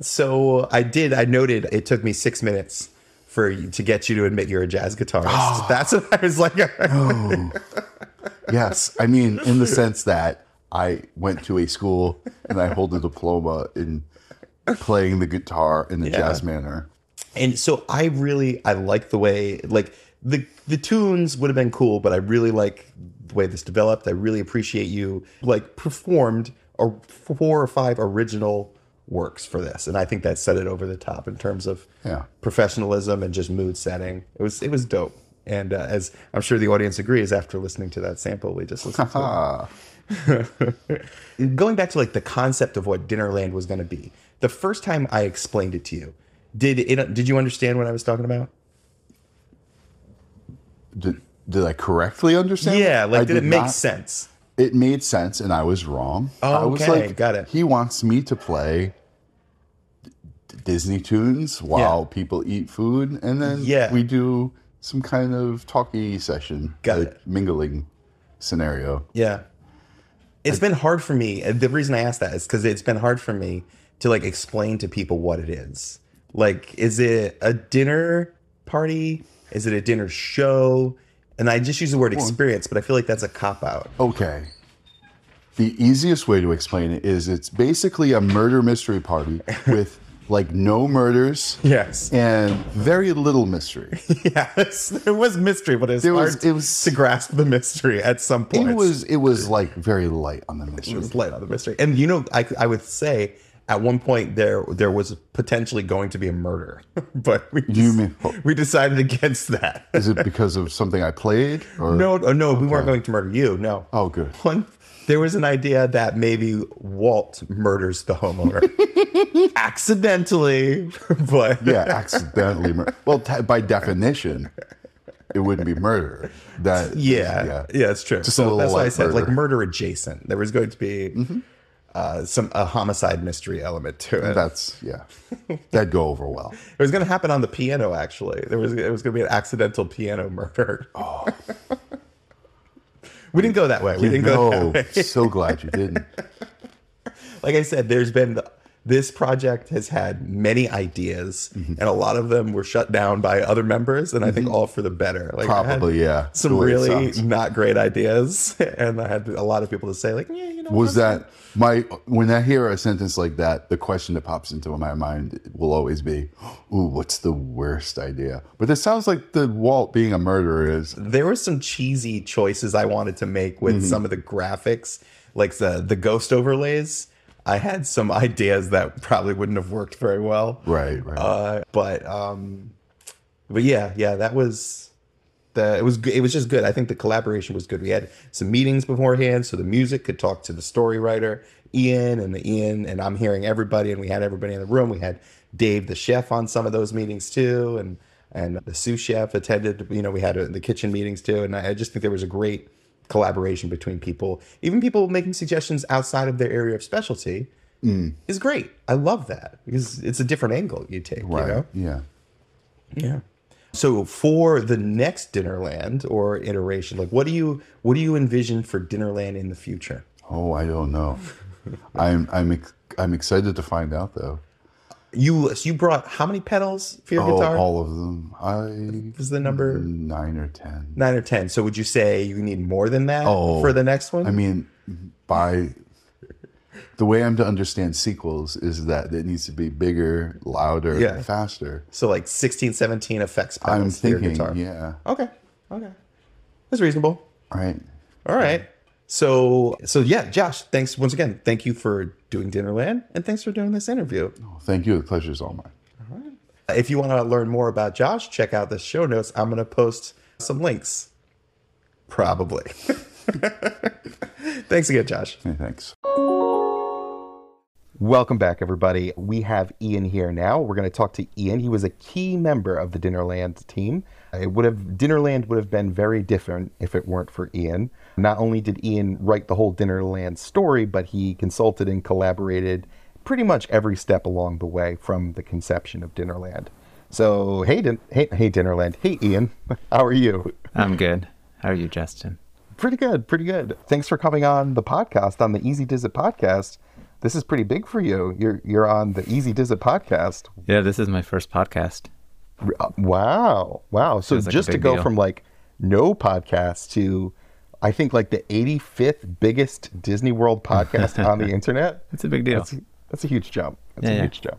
So I did. I noted it took me six minutes for you to get you to admit you're a jazz guitarist. <gasps> That's what I was like. <laughs> oh. yes, I mean in the sense that I went to a school and I hold a diploma in playing the guitar in the Yeah. jazz manner. and so I really I like the way like the the tunes would have been cool, but I really like the way this developed. I really appreciate you like performed or four or five original works for this, and I think that set it over the top in terms of Yeah. professionalism and just mood setting. It was it was dope, and uh, as I'm sure the audience agrees after listening to that sample we just listened to. <laughs> Going back to like the concept of what Dinnerland was going to be. The first time I explained it to you, did it? Did you understand what I was talking about? did, did I correctly understand? Yeah, like I did, it make not. sense? It made sense, and I was wrong. Oh, I was okay, like, got it. He wants me to play D- Disney tunes while Yeah. people eat food, and then Yeah. we do some kind of talky session, Got like it. mingling scenario. Yeah. It's been hard for me. The reason I asked that is because it's been hard for me to like explain to people what it is. Like, is it a dinner party? Is it a dinner show? And I just use the word experience, but I feel like that's a cop out. Okay. The easiest way to explain it is it's basically a murder mystery party <laughs> with like no murders Yes. and very little mystery. <laughs> yes. It was mystery, but it's There hard was- it was- to grasp the mystery at some point. It was it was like very light on the mystery. It was light on the mystery. And you know, I, I would say at one point there there was potentially going to be a murder, <laughs> but we You mean- we decided against that. Is it because of something I played or No, no, no, we weren't going to murder you. No. Oh, good. <laughs> One, there was an idea that maybe Walt murders the homeowner <laughs> accidentally, but Yeah, accidentally. Mur- well, t- by definition, it wouldn't be murder. That yeah, yeah, it's true. Just so that's why I said like murder. murder adjacent. There was going to be Mm-hmm. Uh, some a homicide mystery element to it. That's yeah. That'd go over well. It was going to happen on the piano. Actually, there was it was going to be an accidental piano murder. Oh. we didn't go that way. We didn't go that way. so glad you didn't. <laughs> like I said, there's been this project has had many ideas, Mm-hmm. and a lot of them were shut down by other members, and I think all for the better. Like Probably, yeah. some the way it really not great ideas, <laughs> and I had a lot of people to say like, yeah, you know, Was that my when I hear a sentence like that, the question that pops into my mind will always be, "Ooh, what's the worst idea?" But this sounds like the Walt being a murderer is there were some cheesy choices I wanted to make with Mm-hmm. some of the graphics, like the the ghost overlays. I had some ideas that probably wouldn't have worked very well. right, right. Uh, but um, but yeah, yeah, that was the it was it was just good. I think the collaboration was good. We had some meetings beforehand, so the music could talk to the story writer Ian and the Ian, and I'm hearing everybody, and we had everybody in the room. We had Dave the chef on some of those meetings too, and and the sous chef attended. You know, we had uh, the kitchen meetings too, and I I just think there was a great collaboration between people, even people making suggestions outside of their area of specialty. Mm. Is great. I love that because it's a different angle you take. right. You know? Yeah. Yeah. So for the next Dinnerland or iteration, like what do you what do you envision for Dinnerland in the future? Oh, I don't know. <laughs> I'm I'm ex- I'm excited to find out though. You you brought how many pedals for your Oh, guitar? all of them. I is the number nine or ten. nine or ten? So would you say you need more than that Oh, for the next one? I mean, by the way I'm to understand sequels is that it needs to be bigger, louder, Yeah. faster. so like 16, 17 effects I'm pedals for your thinking, guitar. yeah, Okay. Okay. That's reasonable. right. All right. So so yeah, Josh, thanks once again. Thank you for doing Dinnerland and thanks for doing this interview. Oh, thank you. The pleasure is all mine. All right. If you want to learn more about Josh, check out the show notes. I'm going to post some links Probably. <laughs> Thanks again, Josh. Hey, thanks. Welcome back, everybody. We have Ian here now. We're going to talk to Ian. He was a key member of the Dinnerland team. It would have Dinnerland would have been very different if it weren't for Ian. Not only did Ian write the whole Dinnerland story, but he consulted and collaborated pretty much every step along the way from the conception of Dinnerland. So, hey, Din- hey, hey, Dinnerland. Hey, Ian. <laughs> How are you? I'm good. How are you, Justin? Pretty good, pretty good. Thanks for coming on the podcast on the Easy Diz It podcast. This is pretty big for you. You're you're on the Easy Diz It podcast. Yeah, this is my first podcast. Uh, Wow, wow. So like just to go deal. from like no podcast to, I think like the 85th biggest Disney World podcast on the <laughs> internet. It's a big deal. That's, that's a huge jump. That's Yeah, a yeah. huge jump.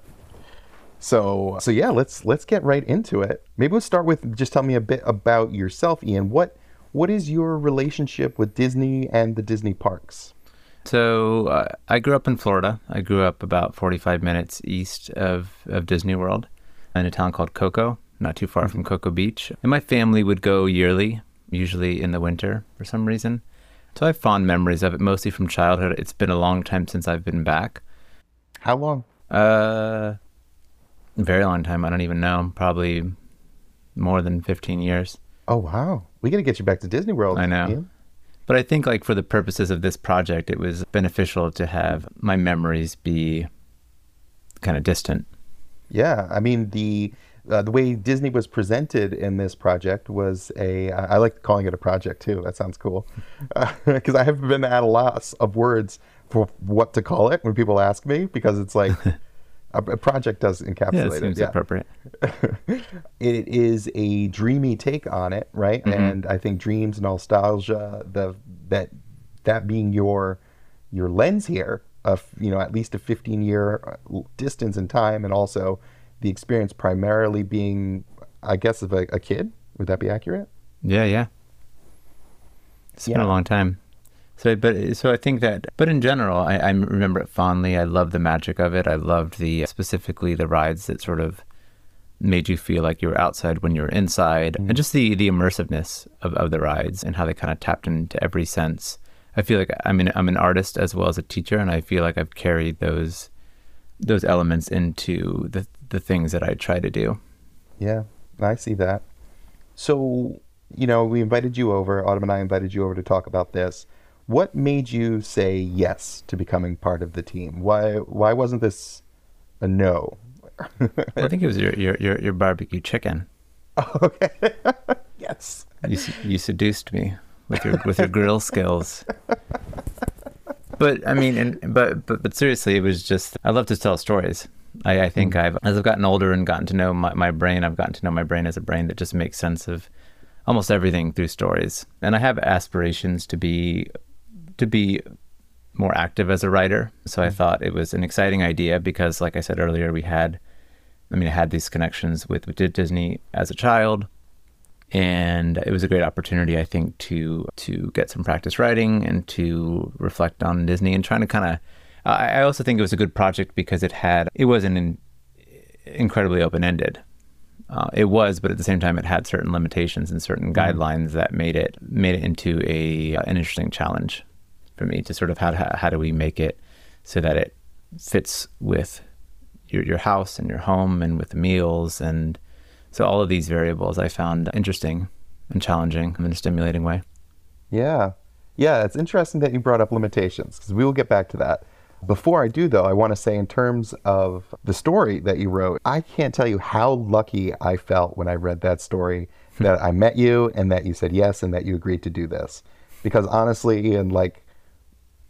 So so yeah, let's let's get right into it. Maybe we'll start with just tell me a bit about yourself, Ian. What what is your relationship with Disney and the Disney parks? So uh, I grew up in Florida. I grew up about 45 minutes east of, of Disney World in a town called Cocoa, not too far from Cocoa Beach. And my family would go yearly, usually in the winter for some reason. So I have fond memories of it, mostly from childhood. It's been a long time since I've been back. How long? Uh, very long time. I don't even know. Probably more than 15 years. Oh wow, we got to get you back to Disney World. I know. Ian. But I think like for the purposes of this project, it was beneficial to have my memories be kind of distant. Yeah, I mean the uh, the way Disney was presented in this project was a. I I like calling it a project too. That sounds cool, <laughs> because I have been at a loss of words for what to call it when people ask me because it's like <laughs> a, project does Yeah, encapsulate it seems it. Yeah. appropriate. <laughs> it is a dreamy take on it, right? Mm-hmm. And I think dreams, nostalgia, the that that being your your lens here of you know at least a 15 year uh, distance in time, and also the experience primarily being, I guess, of a, a kid. Would that be accurate? Yeah, yeah. It's been a long time. So, but so I think that, but in general, I, I remember it fondly. I loved the magic of it. I loved the specifically the rides that sort of made you feel like you were outside when you were inside, and mm-hmm. just the the immersiveness of, of the rides and how they kind of tapped into every sense. I feel like I'm an I'm an artist as well as a teacher, and I feel like I've carried those those elements into the the things that I try to do. Yeah, I see that. So, you know, we invited you over, Autumn and I invited you over to talk about this. What made you say yes to becoming part of the team? Why why wasn't this a no? <laughs> I think it was your your your, your barbecue chicken. <laughs> okay. <laughs> yes. You you seduced me with your with your grill skills. But I mean, and, but but but seriously, it was just I love to tell stories. I, I think mm. I've as I've gotten older and gotten to know my, my brain, I've gotten to know my brain as a brain that just makes sense of almost everything through stories. And I have aspirations to be to be more active as a writer. So I mm. thought it was an exciting idea because, like I said earlier, we had, I mean, I had these connections with, with Disney as a child, and it was a great opportunity, I think, to to get some practice writing and to reflect on Disney and trying to kind of. I also think it was a good project because it had it wasn't in, incredibly open ended. Uh, it was, but at the same time, it had certain limitations and certain guidelines that made it made it into a an interesting challenge for me to sort of how how, how do we make it so that it fits with your your house and your home and with the meals and so all of these variables I found interesting and challenging in a stimulating way. Yeah. Yeah, it's interesting that you brought up limitations because we will get back to that. Before I do, though, I want to say, in terms of the story that you wrote, I can't tell you how lucky I felt when I read that story hmm. that I met you and that you said yes and that you agreed to do this. Because honestly, Ian, like,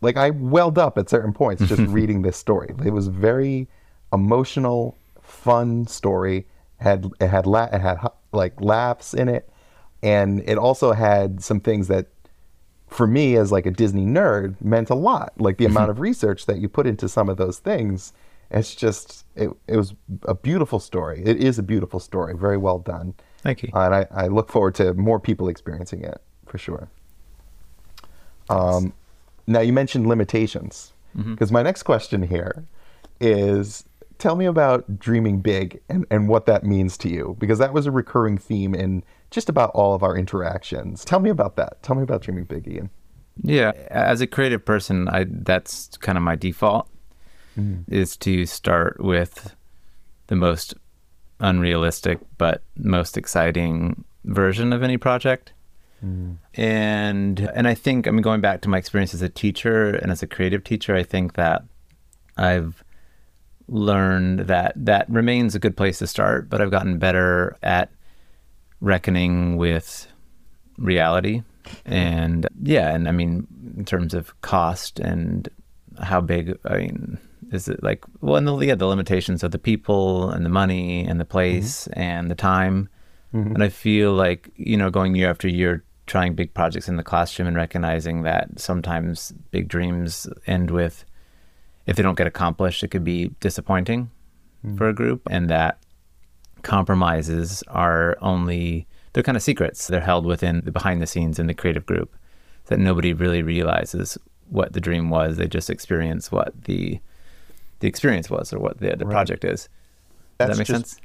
like I welled up at certain points just <laughs> reading this story. It was a very emotional, fun story. Had it had la- it had like laughs in it, and it also had some things that for me as like a Disney nerd meant a lot. Like the amount of research that you put into some of those things. It's just it, it was a beautiful story. It is a beautiful story. Very well done. Thank you. And I, I look forward to more people experiencing it for sure. Um, now you mentioned limitations because my next question here is tell me about dreaming big and, and what that means to you, because that was a recurring theme in just about all of our interactions. Tell me about that. Tell me about dreaming big, Ian. Yeah, as a creative person, I that's kind of my default mm. is to start with the most unrealistic but most exciting version of any project. Mm. And and I think I mean going back to my experience as a teacher and as a creative teacher, I think that I've learned that that remains a good place to start, but I've gotten better at reckoning with reality. And yeah and i mean in terms of cost and how big i mean is it like well and the yeah the limitations of the people and the money and the mm-hmm. place and the time. Mm-hmm. And i feel like you know going year after year trying big projects in the classroom and recognizing that sometimes big dreams end with if they don't get accomplished it could be disappointing hmm. for a group and that compromises are only they're kind of secrets. They're held within the behind the scenes in the creative group that nobody really realizes what the dream was. They just experience what the the experience was or what the, the project is. Does that make just- sense?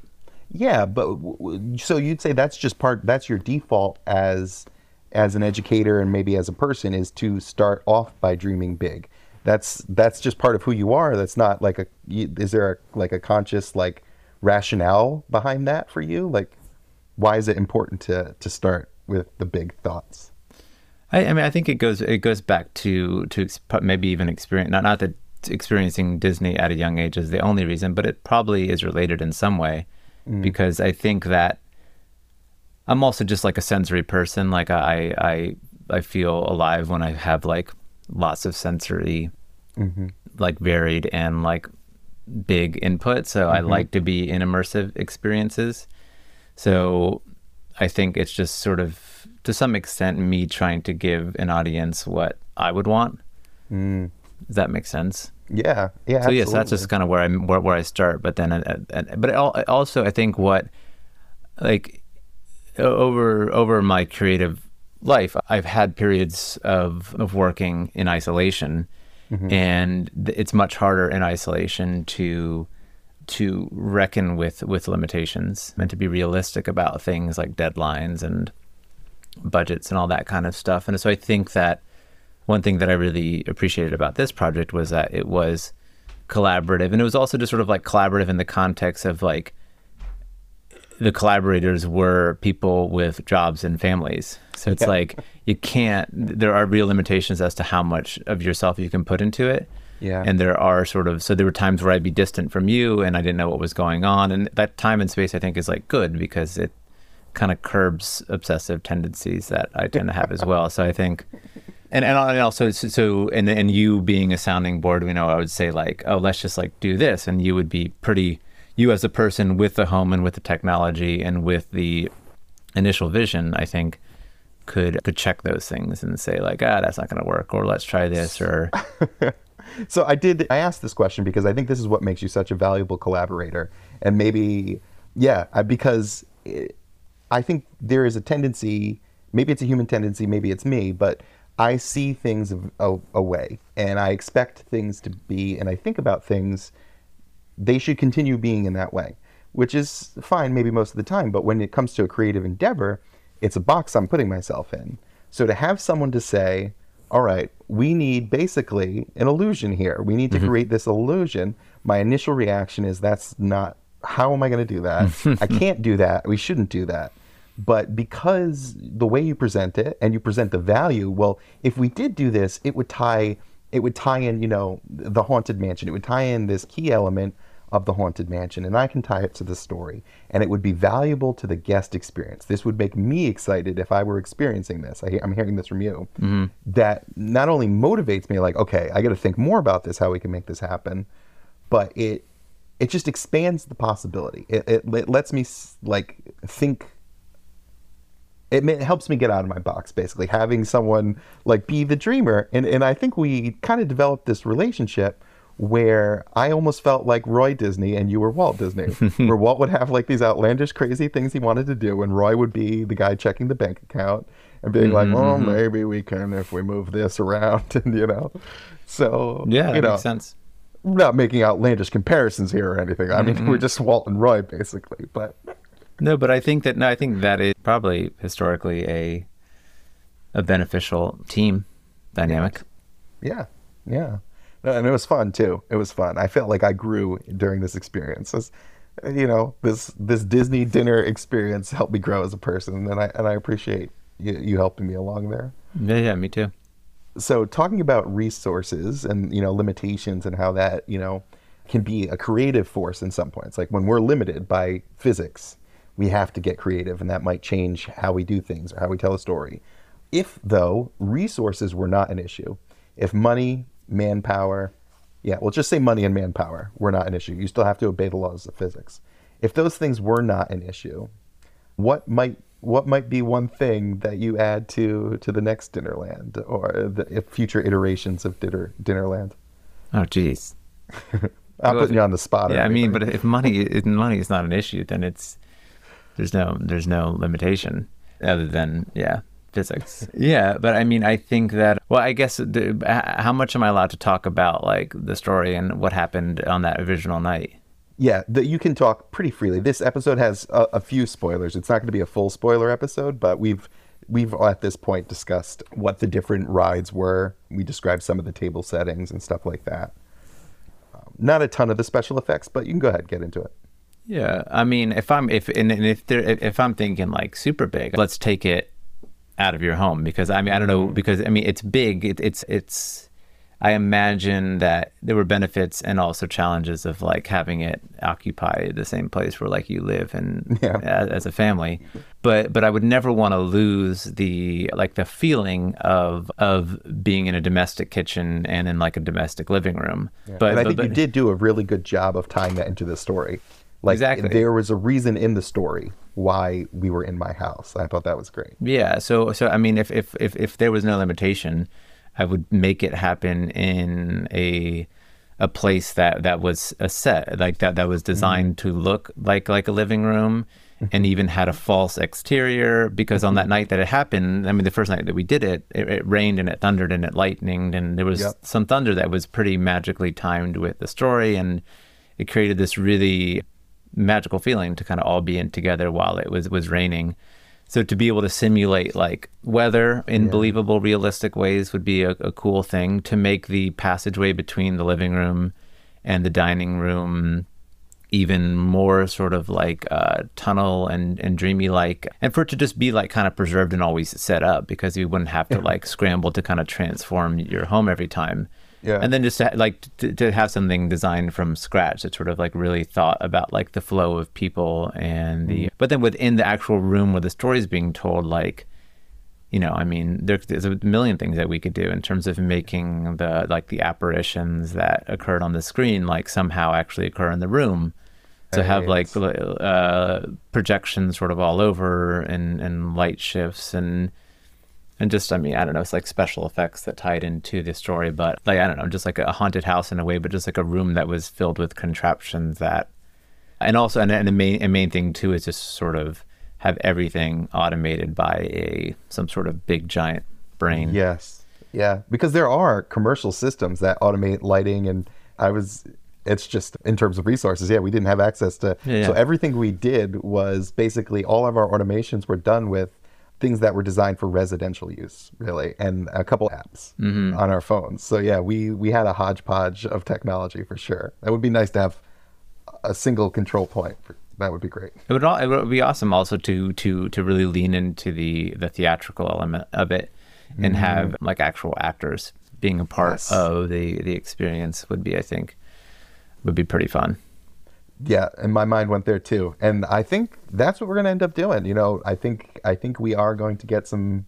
Yeah, but w- w- so you'd say that's just part. That's your default as as an educator and maybe as a person is to start off by dreaming big. That's that's just part of who you are. That's not like a. Is there a, like a conscious like rationale behind that for you? Like, why is it important to to start with the big thoughts? I, I mean, I think it goes it goes back to to maybe even experience not not that experiencing Disney at a young age is the only reason, but it probably is related in some way mm. because I think that I'm also just like a sensory person. Like I I I feel alive when I have like lots of sensory, like varied and like big input. So I like to be in immersive experiences. So I think it's just sort of to some extent me trying to give an audience what I would want. Does that make sense? Yeah, yeah. So yes, that's just kind of where I where, where I start. But then, uh, uh, but also I think what like over over my creative life, I've had periods of of working in isolation, mm-hmm. and th- it's much harder in isolation to to reckon with with limitations and to be realistic about things like deadlines and budgets and all that kind of stuff. And so I think that one thing that I really appreciated about this project was that it was collaborative. And it was also just sort of like collaborative in the context of like the collaborators were people with jobs and families. So it's like you can't there are real limitations as to how much of yourself you can put into it. Yeah. And there are sort of so there were times where I'd be distant from you and I didn't know what was going on and that time and space I think is like good because it kind of curbs obsessive tendencies that I tend to have as well. So I think, and and also so- so and and you being a sounding board, you know, I would say like, oh, let's just like do this, and you would be pretty, you as a person with the home and with the technology and with the initial vision, I think could could check those things and say like, ah, that's not going to work, or let's try this, or <laughs> So I did. I asked this question because I think this is what makes you such a valuable collaborator, and maybe, yeah, because I think there is a tendency. Maybe it's a human tendency. Maybe it's me, but I see things a, a, a way, and I expect things to be, and I think about things. They should continue being in that way, which is fine, maybe most of the time. But when it comes to a creative endeavor, it's a box I'm putting myself in. So to have someone to say, all right, we need basically an illusion here. We need to mm-hmm. create this illusion. My initial reaction is that's not, how am I going to do that? I <laughs> can't do that. We shouldn't do that. But because the way you present it and you present the value, well, if we did do this, it would tie, it would tie in, you know, the haunted mansion. It would tie in this key element of the haunted mansion and I can tie it to the story and it would be valuable to the guest experience. This would make me excited if I were experiencing this. I, I'm hearing this from you. Mm-hmm. That not only motivates me like, okay, I got to think more about this, how we can make this happen, but it it just expands the possibility. It, it, it lets me like think it, it helps me get out of my box basically having someone like be the dreamer and and I think we kind of developed this relationship where I almost felt like Roy Disney and you were Walt Disney <laughs> where Walt would have like these outlandish crazy things he wanted to do and Roy would be the guy checking the bank account and being like mm-hmm, "Well, mm-hmm. maybe we can if we move this around <laughs> and you know so yeah, you know makes sense. not making outlandish comparisons here or anything. I mean, we're mm-hmm. just Walt and Roy basically, but No, but I think that no, I think that is probably historically a a beneficial team dynamic. yeah, yeah. No, And it was fun too. It was fun. I felt like I grew during this experience. As, you know, this this Disney dinner experience helped me grow as a person, and I and I appreciate you, you helping me along there. Yeah, yeah, me too. so talking about resources and you know limitations and how that you know can be a creative force in some points like when we're limited by physics we have to get creative and that might change how we do things or how we tell a story if though resources were not an issue if money manpower yeah we'll just say money and manpower were not an issue you still have to obey the laws of physics if those things were not an issue what might what might be one thing that you add to to the next Dinnerland or the future iterations of Dinner Dinnerland? Oh, geez. <laughs> I'm Well, putting you on the spot. Yeah, I mean, but if money if money is not an issue, then it's there's no there's no limitation other than yeah physics. Yeah, but I mean, I think that well, I guess the, how much am I allowed to talk about like the story and what happened on that original night? yeah, that you can talk pretty freely. This episode has a, a few spoilers. It's not going to be a full spoiler episode, but we've we've at this point discussed what the different rides were. We described some of the table settings and stuff like that. Um, not a ton of the special effects, but you can go ahead and get into it. Yeah, I mean, if I'm if and, and if there if I'm thinking like super big, let's take it out of your home because I mean I don't know mm-hmm. because I mean it's big. It, it's it's. I imagine that there were benefits and also challenges of like having it occupy the same place where like you live and <laughs> Yeah. as, as a family. But but I would never want to lose the like the feeling of of being in a domestic kitchen and in like a domestic living room. But and I but- think you did do a really good job of tying that into the story. Like Exactly. there was a reason in the story why we were in my house. I thought that was great. Yeah. So so I mean, if if if if there was no limitation, I would make it happen in a a place that that was a set like that that was designed mm-hmm. to look like like a living room mm-hmm. and even had a false exterior because on that night that it happened i mean the first night that we did it it, it rained and it thundered and it lightninged and there was Yep. some thunder that was pretty magically timed with the story and it created this really magical feeling to kind of all be in together while it was was raining so to be able to simulate like weather in believable, realistic ways would be a, a cool thing. To make the passageway between the living room and the dining room even more sort of like uh, tunnel and, and dreamy like, and for it to just be like kind of preserved and always set up because you wouldn't have to like scramble to kind of transform your home every time. Yeah. And then just to, like to, to have something designed from scratch that sort of like really thought about like the flow of people and the, but then within the actual room where the story is being told, like, you know, I mean, there, there's a million things that we could do in terms of making the like the apparitions that occurred on the screen like somehow actually occur in the room. To have like uh, projections sort of all over and, and light shifts and and just I mean I don't know it's like special effects that tied into the story, but like I don't know just like a haunted house in a way, but just like a room that was filled with contraptions that and also and, and the main a main thing too is just sort of have everything automated by a some sort of big giant brain. Yes. Yeah. Because there are commercial systems that automate lighting and I was it's just in terms of resources, yeah, we didn't have access to Yeah, so everything we did was basically all of our automations were done with things that were designed for residential use, really, and a couple apps Mm-hmm. on our phones. So yeah, we we had a hodgepodge of technology for sure. That would be nice to have a single control point. For, that would be great. It would all, it would be awesome also to to to really lean into the the theatrical element of it and have like actual actors being a part Yes. of the the experience would be I think would be pretty fun. Yeah and my mind went there too. And i think that's what we're going to end up doing you know? I think i think we are going to get some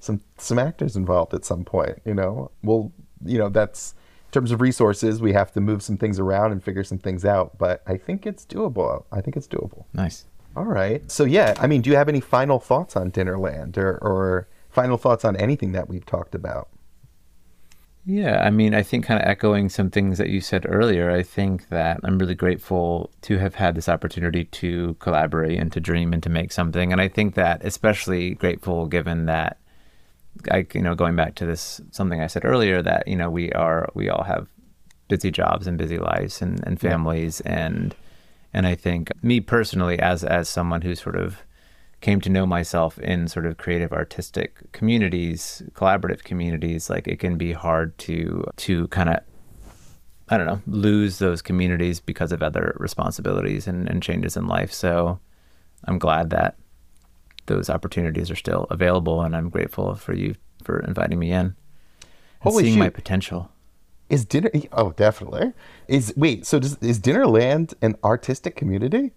some some actors involved at some point you know? We'll you know that's in terms of resources we have to move some things around and figure some things out but i think it's doable. I think it's doable. Nice. all right. So yeah i mean do you have any final thoughts on dinnerland or or final thoughts on anything that we've talked about Yeah, I mean, I think kind of echoing some things that you said earlier, I think that I'm really grateful to have had this opportunity to collaborate and to dream and to make something. And I think that especially grateful given that I, you know, going back to this something I said earlier that, you know, we are we all have busy jobs and busy lives and, and families and and I think me personally as as someone who sort of came to know myself in sort of creative artistic communities, collaborative communities, like it can be hard to to kind of I don't know, lose those communities because of other responsibilities and, and changes in life. So I'm glad that those opportunities are still available and I'm grateful for you for inviting me in and seeing my potential. Is dinner? Oh, definitely. Is wait. So does, is Dinnerland an artistic community?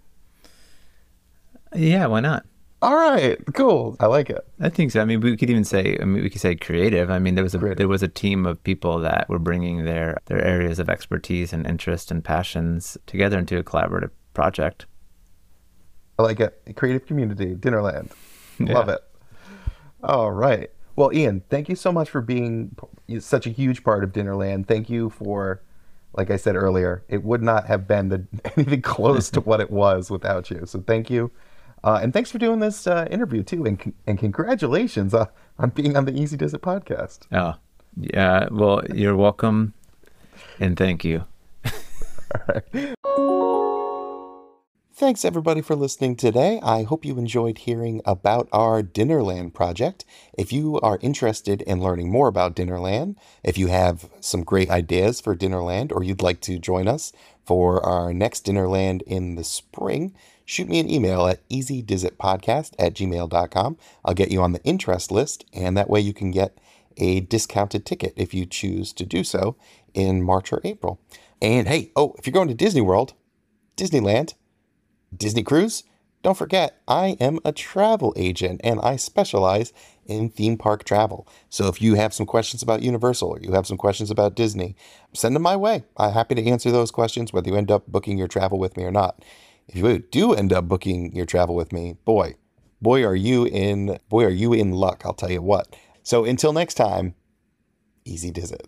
Yeah, why not? All right, cool. I like it. I think so. I mean, we could even say, I mean, we could say creative. I mean, there was a Creative. there was a team of people that were bringing their their areas of expertise and interest and passions together into a collaborative project. I like it. A creative community, Dinnerland. <laughs> Yeah. Love it. All right. Well, Ian, thank you so much for being such a huge part of Dinnerland. Thank you for, like I said earlier, it would not have been the, <laughs> anything close to <laughs> what it was without you. So thank you. Uh, and thanks for doing this uh, interview too. And, con- and congratulations uh, on being on the Easy Diz It podcast. Oh, yeah. Well, you're welcome, and thank you. <laughs> Thanks everybody for listening today. I hope you enjoyed hearing about our Dinnerland project. If you are interested in learning more about Dinnerland, if you have some great ideas for Dinnerland or you'd like to join us for our next Dinnerland in the spring, shoot me an email at easydizitpodcast at gmail.com. I'll get you on the interest list, and that way you can get a discounted ticket if you choose to do so in March or April. And hey, oh, if you're going to Disney World, Disneyland, Disney Cruise? Don't forget, I am a travel agent and I specialize in theme park travel. So if you have some questions about Universal or you have some questions about Disney, send them my way. I'm happy to answer those questions, whether you end up booking your travel with me or not if you do end up booking your travel with me, boy, boy are you in boy are you in luck, I'll tell you what. So until next time, easy does it.